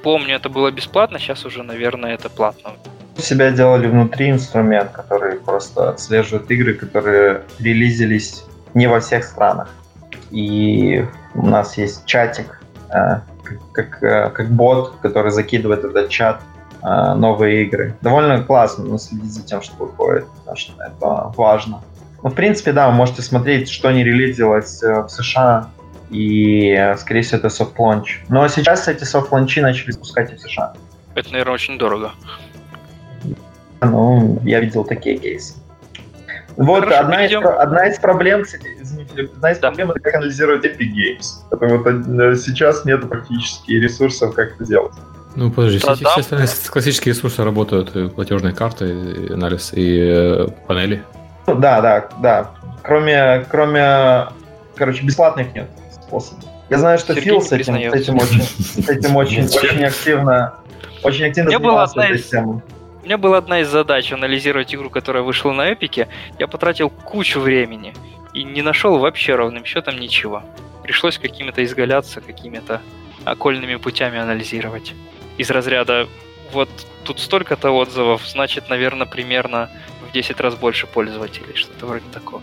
помню, это было бесплатно, сейчас уже, наверное, это платно себя делали внутри инструмент, который просто отслеживает игры, которые релизились не во всех странах. И у нас есть чатик, э, как, э, как бот, который закидывает этот чат э, новые игры. Довольно классно следить за тем, что выходит, потому что это важно. Ну, в принципе, да, вы можете смотреть, что не релизилось в США, и, скорее всего, это soft launch. Но сейчас эти soft launch и начали запускать и в США. Это, наверное, очень дорого. Ну, я видел такие кейсы. Вот Хорошо, одна, из, одна из проблем, кстати, извините, одна из да. проблем это как анализировать Epic Games. Потому вот э, сейчас нет практически ресурсов, как это делать. Ну, подожди, да, все, да. все остальные (laughs) классические ресурсы работают, платежные карты, анализ и э, панели. Ну, да, да, да. Кроме, кроме, короче, бесплатных нет способов. Я знаю, что Сергей Фил с этим, с этим очень, с этим очень, (laughs) очень активно, очень активно занимался этой темой. У меня была одна из задач анализировать игру, которая вышла на Эпике. Я потратил кучу времени и не нашел вообще ровным счетом ничего. Пришлось какими-то изгаляться, какими-то окольными путями анализировать. Из разряда вот тут столько-то отзывов, значит, наверное, примерно в 10 раз больше пользователей, что-то вроде такого.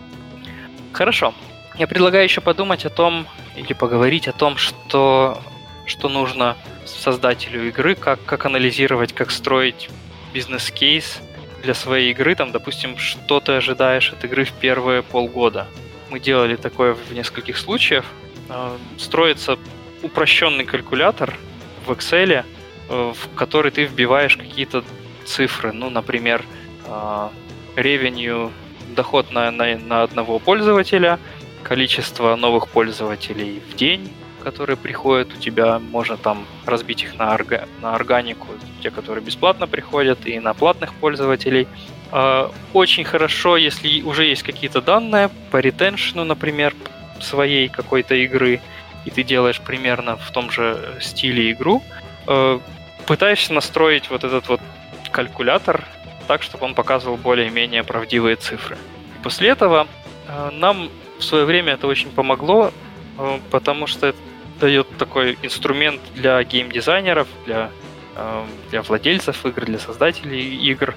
Хорошо. Я предлагаю еще подумать о том, или поговорить о том, что, что нужно создателю игры, как, как анализировать, как строить бизнес-кейс для своей игры, там, допустим, что ты ожидаешь от игры в первые полгода. Мы делали такое в нескольких случаях. А, строится упрощенный калькулятор в Excel, в который ты вбиваешь какие-то цифры. Ну, например, revenue, доход на, на, на одного пользователя, количество новых пользователей в день, которые приходят у тебя, можно там разбить их на, орга, на органику, те, которые бесплатно приходят, и на платных пользователей. Очень хорошо, если уже есть какие-то данные по ретеншену, например, своей какой-то игры, и ты делаешь примерно в том же стиле игру, э, пытаешься настроить вот этот вот калькулятор так, чтобы он показывал более-менее правдивые цифры. После этого э, нам в свое время это очень помогло, потому что это дает такой инструмент для геймдизайнеров, для, для владельцев игр, для создателей игр.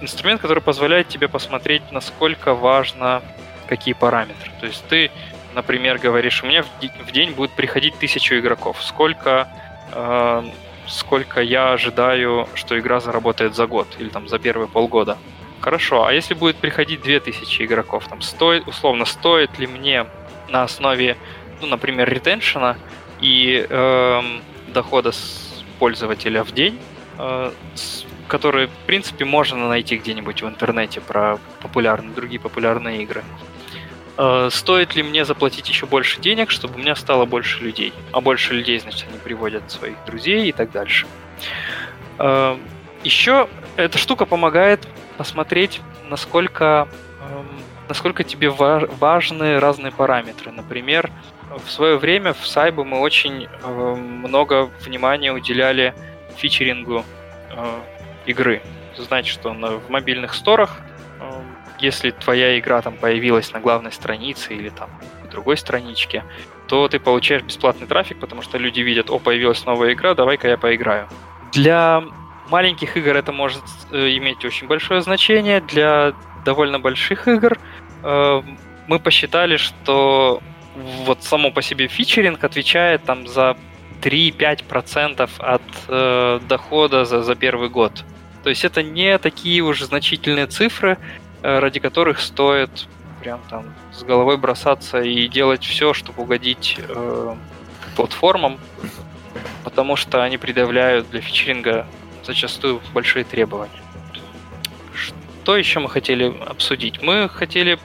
Инструмент, который позволяет тебе посмотреть, насколько важно какие параметры. То есть ты, например, говоришь, у меня в день будет приходить тысячу игроков. Сколько, э, сколько я ожидаю, что игра заработает за год или там за первые полгода? Хорошо, а если будет приходить 2000 игроков, там стоит, условно, стоит ли мне на основе, ну, например, ретеншена и э, дохода с пользователя в день, э, с, который, в принципе, можно найти где-нибудь в интернете про популярные, другие популярные игры. Э, стоит ли мне заплатить еще больше денег, чтобы у меня стало больше людей? А больше людей, значит, они приводят своих друзей и так дальше. Э, еще эта штука помогает посмотреть, насколько, эм, насколько тебе важны разные параметры. Например, в свое время в Сайбу мы очень эм, много внимания уделяли фичерингу э, игры. Значит, что в мобильных сторах эм, если твоя игра там появилась на главной странице или там на другой страничке, то ты получаешь бесплатный трафик, потому что люди видят, о, появилась новая игра, давай-ка я поиграю. Для маленьких игр это может э, иметь очень большое значение, для довольно больших игр э, мы посчитали, что вот само по себе фичеринг отвечает там за 3-5% от э, дохода за, за первый год. То есть это не такие уж значительные цифры, Э, ради которых стоит прям там с головой бросаться и делать все, чтобы угодить э, платформам, потому что они предъявляют для фичеринга зачастую большие требования. Что еще мы хотели обсудить? Мы хотели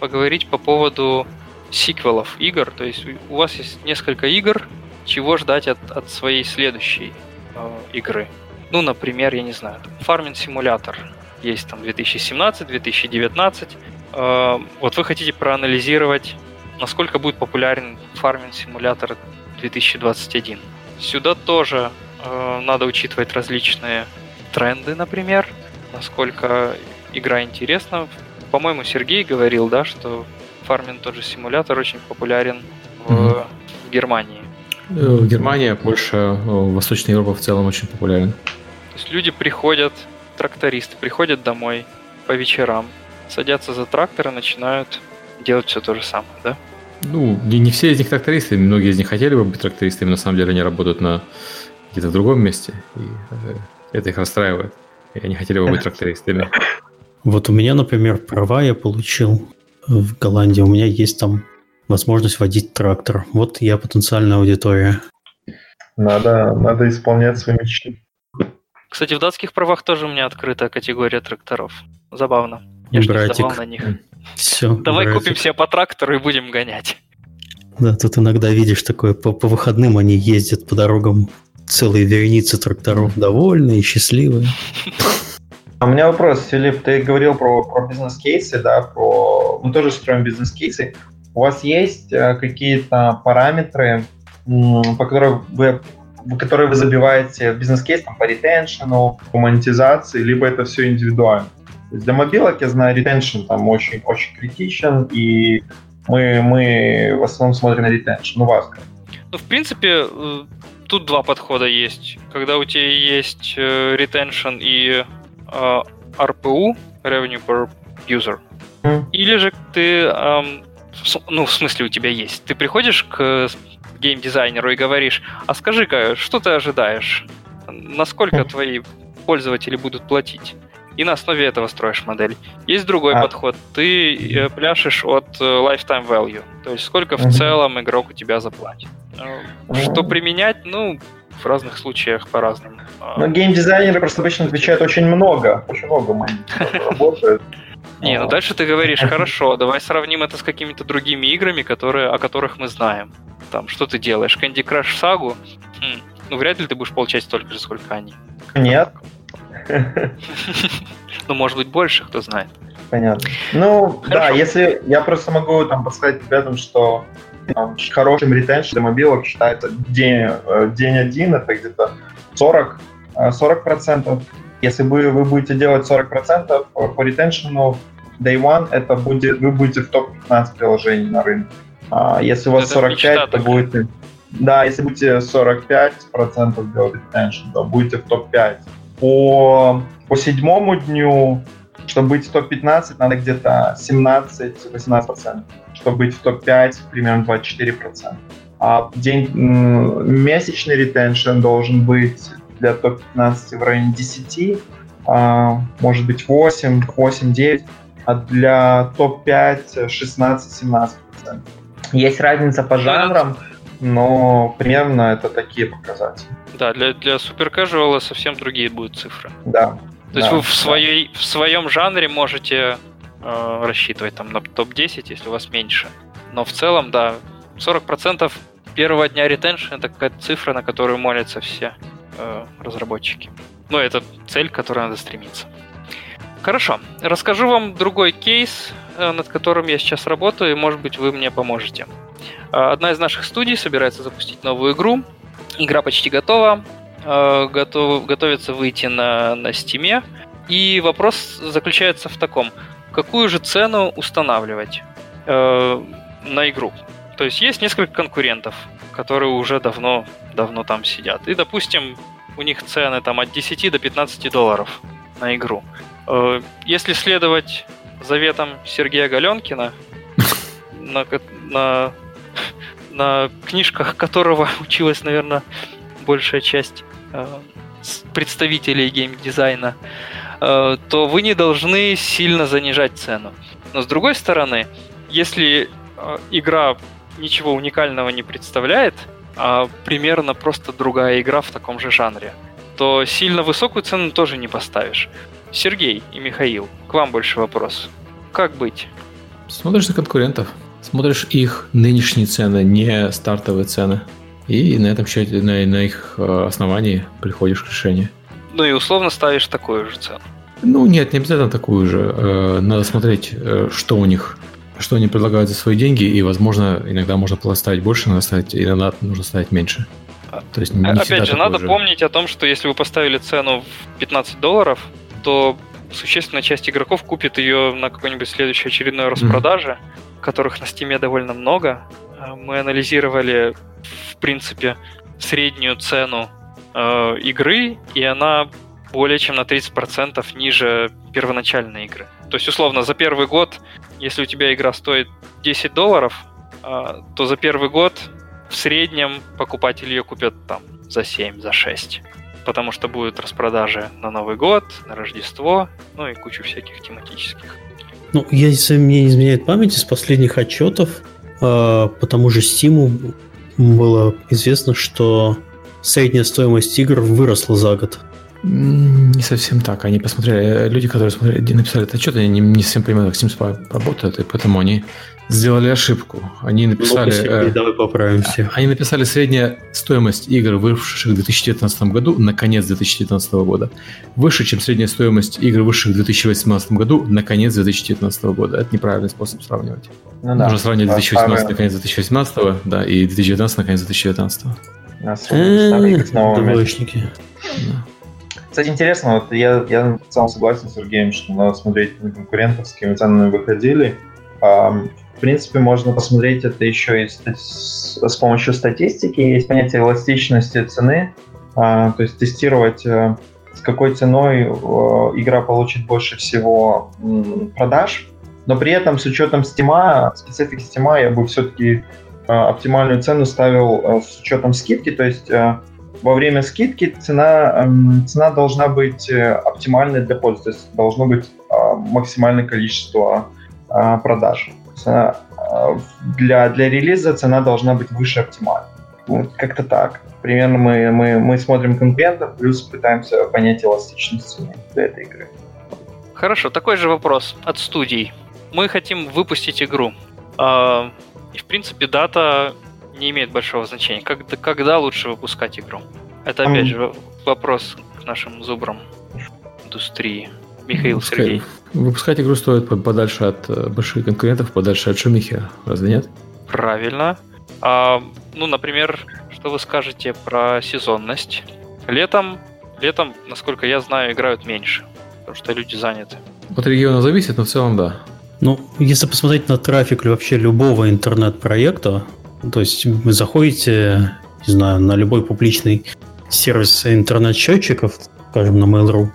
поговорить по поводу сиквелов игр, то есть у вас есть несколько игр, чего ждать от, от своей следующей э, игры. Ну, например, я не знаю, фарминг симулятор есть там 2017, 2019. Э, вот вы хотите проанализировать, насколько будет популярен фарминг симулятор 2021. Сюда тоже э, надо учитывать различные тренды, например, насколько игра интересна. По-моему, Сергей говорил, да, что фарминг тот же симулятор очень популярен в, mm-hmm. в Германии. В Германии, Польша, Восточная Европа в целом очень популярен. То есть люди приходят трактористы приходят домой по вечерам, садятся за трактор и начинают делать все то же самое, да? Ну, не, не все из них трактористы, многие из них хотели бы быть трактористами, на самом деле они работают на где-то в другом месте, и э, это их расстраивает. И они хотели бы быть трактористами. Вот у меня, например, права я получил в Голландии. У меня есть там возможность водить трактор. Вот я потенциальная аудитория. Надо, надо исполнять свои мечты. Кстати, в датских правах тоже у меня открыта категория тракторов. Забавно. Я братик. же не на них. Все, Давай братик. купим себе по трактору и будем гонять. Да, тут иногда видишь такое, по, по выходным они ездят по дорогам целые вереницы тракторов, довольные, счастливые. А у меня вопрос, Филипп, ты говорил про, про бизнес-кейсы, да, про... Мы тоже строим бизнес-кейсы. У вас есть э, какие-то параметры, по которым вы которые вы забиваете в бизнес-кейс там, по ретеншену, по монетизации, либо это все индивидуально. То есть для мобилок, я знаю, ретеншн там очень, очень критичен, и мы, мы в основном смотрим на ретеншн. У вас как? Ну, в принципе, э, тут два подхода есть. Когда у тебя есть retention э, и uh, э, RPU, Revenue per User, или же ты, um, ну, в смысле, у тебя есть. Ты приходишь к геймдизайнеру и говоришь, а скажи-ка, что ты ожидаешь? Насколько твои пользователи будут платить? И на основе этого строишь модель. Есть другой а. подход. Ты э, пляшешь от э, lifetime value. То есть сколько в целом игрок у тебя заплатит. Э, что применять? Ну, в разных случаях по-разному. Но геймдизайнеры просто обычно отвечают очень много, очень много (laughs) работают. Не, ну дальше ты говоришь, (laughs) хорошо, давай сравним это с какими-то другими играми, которые, о которых мы знаем. Там, что ты делаешь? Candy Crush Saga? Хм, ну, вряд ли ты будешь получать столько же, сколько они. Нет. (laughs) Ну, может быть, больше, кто знает. Понятно. Ну, да, если я просто могу там подсказать ребятам, что там, хорошим ретеншн для мобилок считается день, э, день один, это где-то 40, 40 э, процентов. Если вы, вы будете делать 40 процентов по ретеншену, day one, это будет, вы будете в топ-15 приложений на рынке. А если у вас это 45, то будете... Да, если будете 45% делать ретеншн, то будете в топ-5. По, по седьмому дню чтобы быть в топ-15, надо где-то 17-18%. Чтобы быть в топ-5, примерно 24%. А день, месячный ретеншн должен быть для топ-15 в районе 10, а, может быть 8, 8-9, а для топ-5 16-17%. Есть разница по жанрам, но примерно это такие показатели. Да, для, для супер совсем другие будут цифры. Да. То есть вы в, своей, в своем жанре можете э, рассчитывать там на топ-10, если у вас меньше. Но в целом, да, 40% первого дня ретеншн это какая-то цифра, на которую молятся все э, разработчики. Ну, это цель, к которой надо стремиться. Хорошо. Расскажу вам другой кейс, э, над которым я сейчас работаю, и, может быть, вы мне поможете. Э, одна из наших студий собирается запустить новую игру. Игра почти готова. Э, готов, готовится выйти на, на Steam. И вопрос заключается в таком, какую же цену устанавливать э, на игру. То есть есть несколько конкурентов, которые уже давно, давно там сидят. И, допустим, у них цены там от 10 до 15 долларов на игру. Э, если следовать заветам Сергея Галенкина, (laughs) на, на, на книжках которого училась, наверное, большая часть Э, представителей геймдизайна, э, то вы не должны сильно занижать цену. Но с другой стороны, если э, игра ничего уникального не представляет, а примерно просто другая игра в таком же жанре, то сильно высокую цену тоже не поставишь. Сергей и Михаил, к вам больше вопрос. Как быть? Смотришь на конкурентов, смотришь их нынешние цены, не стартовые цены. И на этом счете, на, на их э, основании приходишь к решению. Ну и условно ставишь такую же цену. Ну нет, не обязательно такую же. Э, надо смотреть, э, что у них, что они предлагают за свои деньги, и, возможно, иногда можно поставить больше, надо ставить, иногда нужно ставить меньше. То есть не Опять же, надо же. помнить о том, что если вы поставили цену в 15 долларов, то существенная часть игроков купит ее на какой-нибудь следующей очередной распродаже, mm-hmm. Которых на стиме довольно много. Мы анализировали в принципе, среднюю цену э, игры, и она более чем на 30% ниже первоначальной игры. То есть, условно, за первый год, если у тебя игра стоит 10 долларов, э, то за первый год в среднем покупатель ее купит там за 7, за 6. Потому что будут распродажи на Новый год, на Рождество, ну и кучу всяких тематических. Ну, если мне не изменяет память, из последних отчетов э, по тому же Steam было известно, что средняя стоимость игр выросла за год. Не совсем так. Они посмотрели, люди, которые смотрели, написали этот отчет, они не, не совсем понимают, как Sims работает, и поэтому они сделали ошибку. Они написали... Ну, давай поправимся. Они написали средняя стоимость игр, вышедших в 2019 году на конец 2019 года, выше, чем средняя стоимость игр, вышедших в 2018 году на конец 2019 года. Это неправильный способ сравнивать. Ну, да. Нужно сравнивать 2018 на конец 2018, да, и 2019 на конец 2019. Двоечники. Кстати, интересно, вот я, я сам согласен с Сергеем, что надо смотреть на конкурентов, с какими ценами выходили. В принципе, можно посмотреть это еще и с, с помощью статистики. Есть понятие эластичности цены, а, то есть тестировать, а, с какой ценой а, игра получит больше всего продаж. Но при этом с учетом стима, специфики стима, я бы все-таки оптимальную цену ставил с учетом скидки, то есть во время скидки цена, цена должна быть э, оптимальной для пользователя, то есть должно быть максимальное количество продаж цена, для, для релиза цена должна быть выше оптимальной. Вот как-то так. примерно мы, мы, мы смотрим конкурентов, плюс пытаемся понять эластичность цены для этой игры. Хорошо, такой же вопрос от студий. Мы хотим выпустить игру. И, в принципе, дата не имеет большого значения. Когда, когда лучше выпускать игру? Это, опять же, вопрос к нашим зубрам индустрии. Михаил Выпускай, Сергей. Выпускать игру стоит подальше от э, больших конкурентов, подальше от шумихи, разве нет? Правильно. А, ну, например, что вы скажете про сезонность? Летом, летом, насколько я знаю, играют меньше, потому что люди заняты. От региона зависит, но в целом да. Ну, если посмотреть на трафик вообще любого интернет-проекта, то есть вы заходите, не знаю, на любой публичный сервис интернет-счетчиков, скажем, на Mail.ru,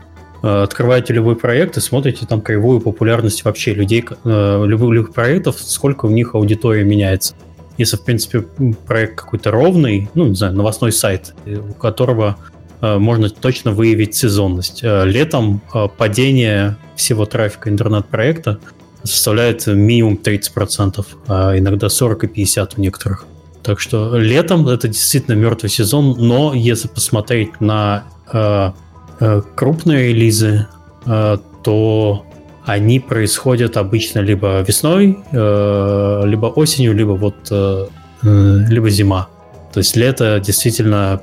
э, открываете любой проект и смотрите там кривую популярность вообще людей, э, любых, любых проектов, сколько у них аудитория меняется. Если, в принципе, проект какой-то ровный, ну, не знаю, новостной сайт, у которого э, можно точно выявить сезонность. Летом падение всего трафика интернет-проекта составляет минимум 30%, а иногда 40 и 50 у некоторых. Так что летом это действительно мертвый сезон, но если посмотреть на э, э, крупные релизы, э, то они происходят обычно либо весной, э, либо осенью, либо вот э, э либо зима. То есть лето действительно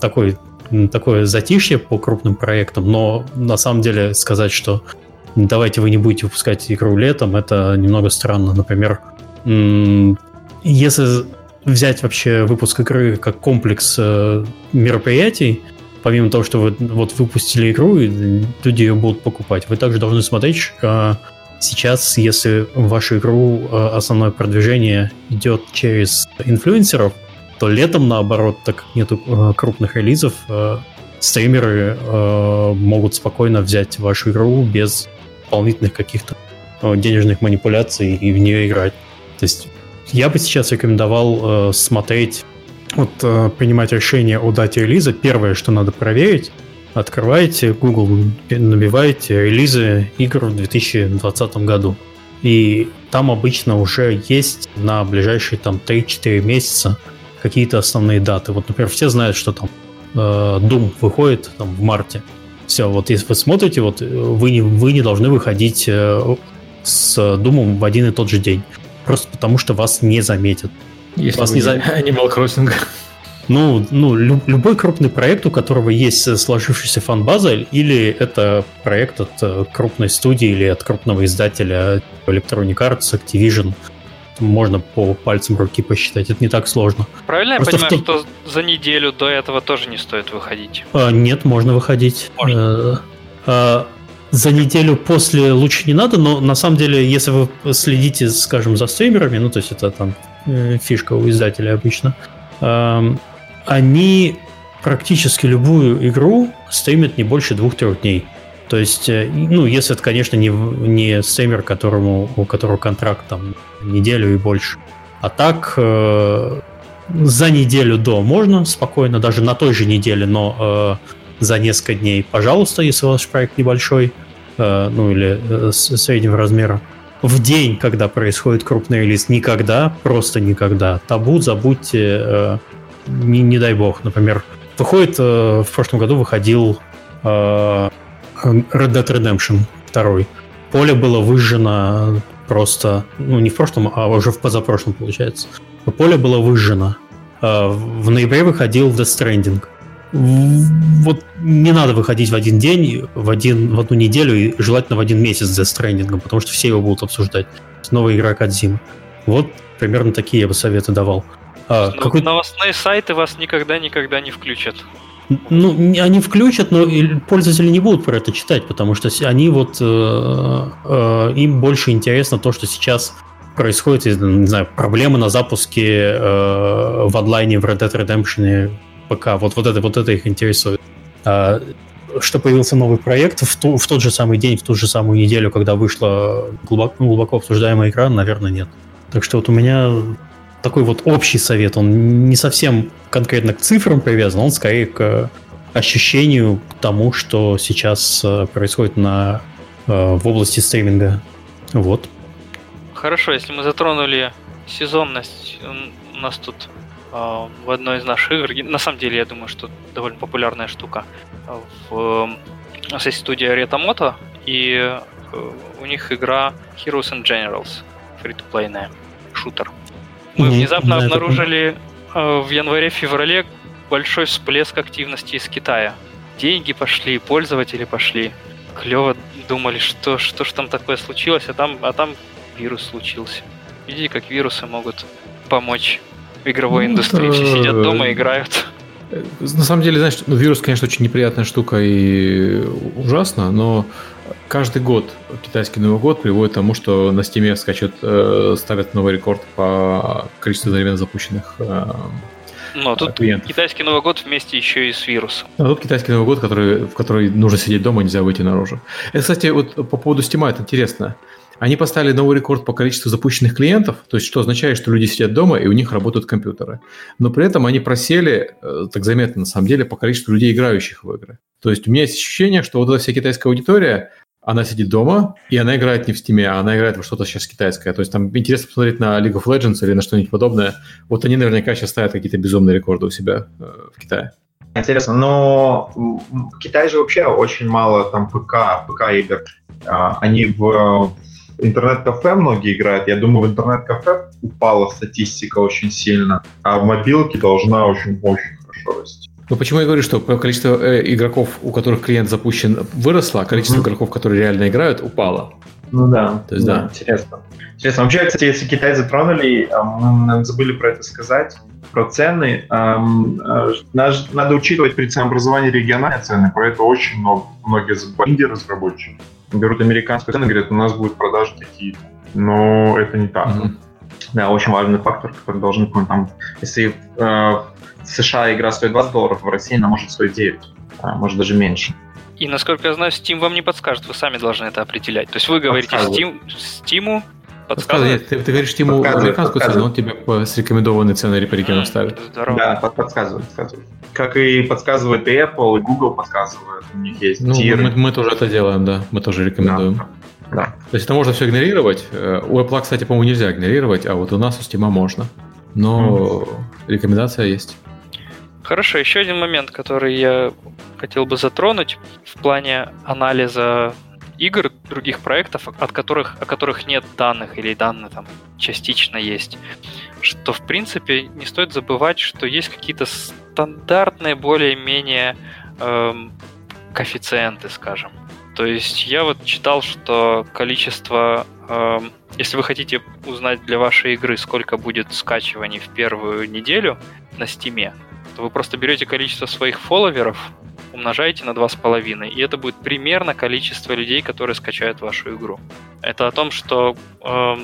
такой такое затишье по крупным проектам, но на самом деле сказать, что давайте вы не будете выпускать игру летом, это немного странно. Например, если взять вообще выпуск игры как комплекс э, мероприятий, помимо того, что вы вот выпустили игру, и люди ее будут покупать, вы также должны смотреть, э, сейчас, если в вашу игру э, основное продвижение идет через инфлюенсеров, то летом, наоборот, так как нету крупных релизов, стримеры могут спокойно взять вашу игру без дополнительных каких-то э, денежных манипуляций и в нее играть. То есть я бы сейчас рекомендовал э, смотреть, вот э, принимать решение о дате релиза. Первое, что надо проверить, открываете Google, набиваете релизы игр в 2020 году. И там обычно уже есть на ближайшие там 3-4 месяца какие-то основные даты. Вот, например, все знают, что там э, Doom выходит там в марте. Все, вот если вы смотрите, вот э, вы не, вы не должны выходить э, с Думом в один и тот же день. Просто потому, что вас не заметят. Если вас не заметят. (laughs) Animal Crossing. Ну, ну люб, любой крупный проект, у которого есть сложившаяся фан-база, или это проект от э, крупной студии или от крупного издателя Electronic Arts, Activision, можно по пальцам руки посчитать. Это не так сложно. Правильно Просто я понимаю, в... что за неделю до этого тоже не стоит выходить? А, нет, можно выходить. Можно. А, а, за неделю после лучше не надо, но на самом деле, если вы следите, скажем, за стримерами, ну, то есть это там э, фишка у издателя обычно, э, они практически любую игру стримят не больше двух-трех дней. То есть, э, ну, если это, конечно, не, не стример, которому, у которого контракт там неделю и больше. А так, э, за неделю до можно спокойно, даже на той же неделе, но э, за несколько дней, пожалуйста, если ваш проект небольшой, э, ну или э, среднего размера. В день, когда происходит крупный релиз, никогда, просто никогда. Табу забудьте, э, не, не дай бог. Например, выходит, э, в прошлом году выходил э, Red Dead Redemption 2. Поле было выжжено просто, ну не в прошлом, а уже в позапрошлом получается. Поле было выжжено. А, в ноябре выходил Death Stranding. Вот не надо выходить в один день, в, один, в одну неделю и желательно в один месяц с Death Stranding, потому что все его будут обсуждать. Новая игра Кадзима. Вот примерно такие я бы советы давал. А, Но какой... Новостные сайты вас никогда-никогда не включат. Ну, они включат, но пользователи не будут про это читать, потому что они вот э, э, им больше интересно то, что сейчас происходит, не знаю, проблемы на запуске э, в онлайне в Red Dead Redemption ПК. Вот, вот это, вот это их интересует. А, что появился новый проект в, ту, в тот же самый день, в ту же самую неделю, когда вышла глубоко, глубоко обсуждаемая игра, наверное, нет. Так что вот у меня такой вот общий совет. Он не совсем конкретно к цифрам привязан, он скорее к ощущению к тому, что сейчас э, происходит на, э, в области стриминга. Вот. Хорошо, если мы затронули сезонность, у нас тут э, в одной из наших игр. На самом деле, я думаю, что довольно популярная штука в Assassin's студии Retamoto, и э, у них игра Heroes and Generals, free-to-playная, шутер. Мы mm-hmm. внезапно да, обнаружили э, в январе-феврале большой всплеск активности из Китая. Деньги пошли, пользователи пошли. Клево думали, что, что ж там такое случилось, а там, а там вирус случился. Видите, как вирусы могут помочь в игровой ну, индустрии. Все сидят дома и играют. На самом деле, знаешь, ну, вирус, конечно, очень неприятная штука и ужасно, но каждый год китайский Новый год приводит к тому, что на Steam'е скачет, э, ставят новый рекорд по количеству одновременно запущенных э, но тут клиентов. китайский Новый год вместе еще и с вирусом. А тут китайский Новый год, который, в который нужно сидеть дома, нельзя выйти наружу. Это, кстати, вот по поводу Steam это интересно. Они поставили новый рекорд по количеству запущенных клиентов, то есть что означает, что люди сидят дома и у них работают компьютеры. Но при этом они просели, э, так заметно на самом деле, по количеству людей, играющих в игры. То есть у меня есть ощущение, что вот эта вся китайская аудитория, она сидит дома, и она играет не в Steam, а она играет во что-то сейчас китайское. То есть там интересно посмотреть на League of Legends или на что-нибудь подобное. Вот они наверняка сейчас ставят какие-то безумные рекорды у себя э, в Китае. Интересно, но в Китае же вообще очень мало там ПК, ПК игр. А, они в интернет-кафе многие играют. Я думаю, в интернет-кафе упала статистика очень сильно, а в мобилке должна очень-очень хорошо расти. Ну почему я говорю, что количество э, игроков, у которых клиент запущен, выросло, а количество mm-hmm. игроков, которые реально играют, упало? Ну да, То есть, да, да. интересно. Интересно. Вообще, кстати, если Китай затронули, а, мы забыли про это сказать, про цены. Эм, надо учитывать при ценообразовании региональные цены, про это очень много, многие инди-разработчики берут американскую цену и говорят, у нас будут продажи такие. Но это не так. Mm-hmm. Да, очень важный фактор, который должен быть там. Если э, в США игра стоит 20 долларов, в России она может стоить 9, а может даже меньше. И насколько я знаю, Steam вам не подскажет, вы сами должны это определять. То есть вы говорите Steam, Steam подсказывает. Ты, ты говоришь Steam американскую цену, он тебе по рекомендованной цены по региону ставит. Здорово. Да, подсказывает, подсказывает. Как и подсказывает и Apple, и Google подсказывает. У них есть ну, Мы, мы тоже это делаем, да. Мы тоже рекомендуем. Да. Да. То есть это можно все игнорировать. Э, у Apple, кстати, по-моему, нельзя игнорировать, а вот у нас у Steam можно. Но mm. рекомендация есть. Хорошо, еще один момент, который я хотел бы затронуть в плане анализа игр, других проектов, от которых, о которых нет данных или данные там частично есть. Что, в принципе, не стоит забывать, что есть какие-то стандартные более-менее эм, коэффициенты, скажем. То есть я вот читал, что количество, эм, если вы хотите узнать для вашей игры, сколько будет скачиваний в первую неделю на Steam'е, то вы просто берете количество своих фолловеров, умножаете на 2,5, и это будет примерно количество людей, которые скачают вашу игру. Это о том, что э,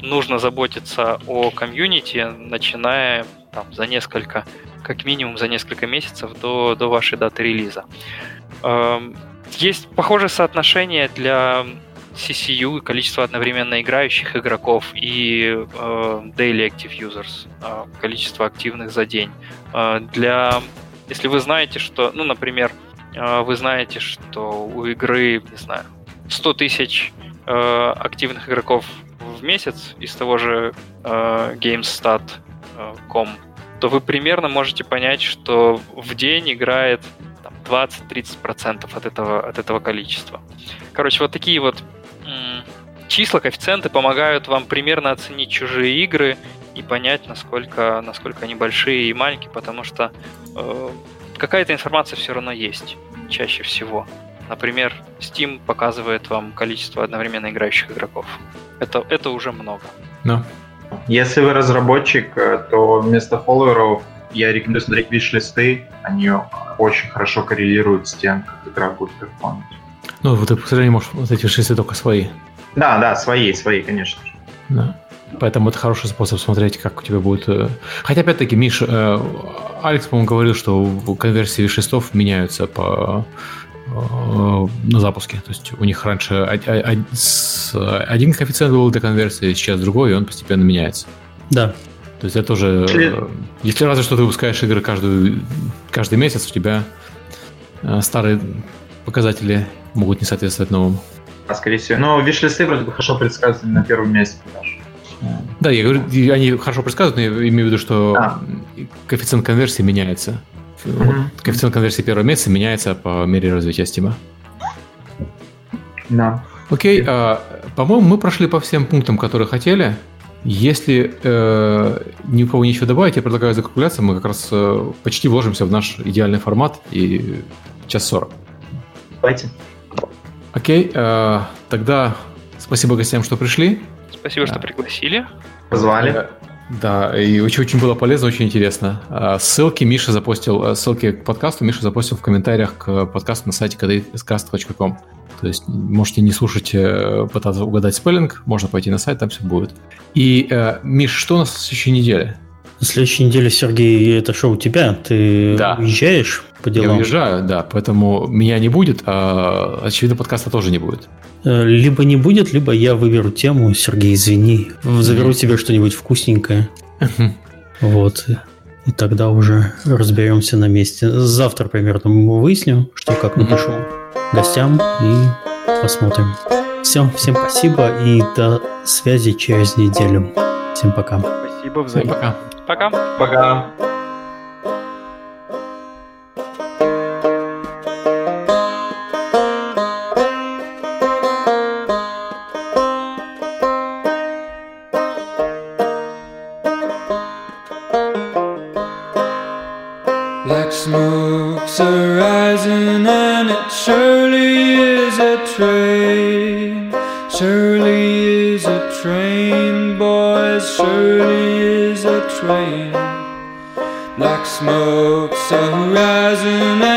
нужно заботиться о комьюнити, начиная там, за несколько, как минимум за несколько месяцев до, до вашей даты релиза. Э, есть похожее соотношение для CCU, количество одновременно играющих игроков и э, daily active users, э, количество активных за день. Э, для если вы знаете, что, ну, например, э, вы знаете, что у игры, не знаю, 100 тысяч э, активных игроков в месяц из того же э, GameStat.com, то вы примерно можете понять, что в день играет 20-30% от этого, от этого количества. Короче, вот такие вот числа, коэффициенты помогают вам примерно оценить чужие игры и понять, насколько, насколько они большие и маленькие, потому что э, какая-то информация все равно есть, чаще всего. Например, Steam показывает вам количество одновременно играющих игроков. Это, это уже много. Да. Если вы разработчик, э, то вместо фолловеров я рекомендую смотреть виш-листы. Они очень хорошо коррелируют с тем, как игра будет перформить. Ну, вот ты, к сожалению, можешь вот эти виш-листы только свои. Да, да, свои, свои, конечно же. Да. Поэтому это хороший способ смотреть, как у тебя будет... Э, хотя, опять-таки, Миш, э, Алекс, по-моему, говорил, что конверсии шестов меняются по э, на запуске. То есть у них раньше один коэффициент был для конверсии, сейчас другой, и он постепенно меняется. Да. То есть это тоже... Если, если разве что ты выпускаешь игры каждую, каждый месяц, у тебя старые показатели могут не соответствовать новым. А, скорее всего. Но виш-листы вроде бы хорошо предсказаны на первом месте продаж. Да, я говорю, они хорошо предсказывают, но я имею в виду, что а. коэффициент конверсии меняется. Mm-hmm. Вот, коэффициент конверсии первого месяца меняется по мере развития Steam. Да. Окей, а, по-моему, мы прошли по всем пунктам, которые хотели. Если э, ни у кого ничего добавить, я предлагаю закругляться. Мы как раз э, почти вложимся в наш идеальный формат и час сорок. Давайте. Окей, э, тогда спасибо гостям, что пришли. Спасибо, что пригласили. Позвали. Э, да, и очень-очень было полезно, очень интересно. А, ссылки Миша запостил, э, ссылки к подкасту Миша запостил в комментариях к подкасту на сайте kdcast.com. То есть можете не слушать, э, пытаться угадать спеллинг, можно пойти на сайт, там все будет. И, э, Миш, что у нас в следующей неделе? На следующей неделе, Сергей, это шоу у тебя. Ты да. уезжаешь по делам? Я уезжаю, да, поэтому меня не будет, а, очевидно, подкаста тоже не будет. Э, либо не будет, либо я выберу тему. Сергей, извини. Заберу тебе что-нибудь вкусненькое. Вот. И тогда уже разберемся на месте. Завтра примерно выясню, что как напишу гостям и посмотрим. Все, всем спасибо и до связи через неделю. Всем пока. Спасибо, взаимно. Пока. Пока. Пока. Surely is a train, surely is a train, boys, surely is a train. Black smoke's a horizon.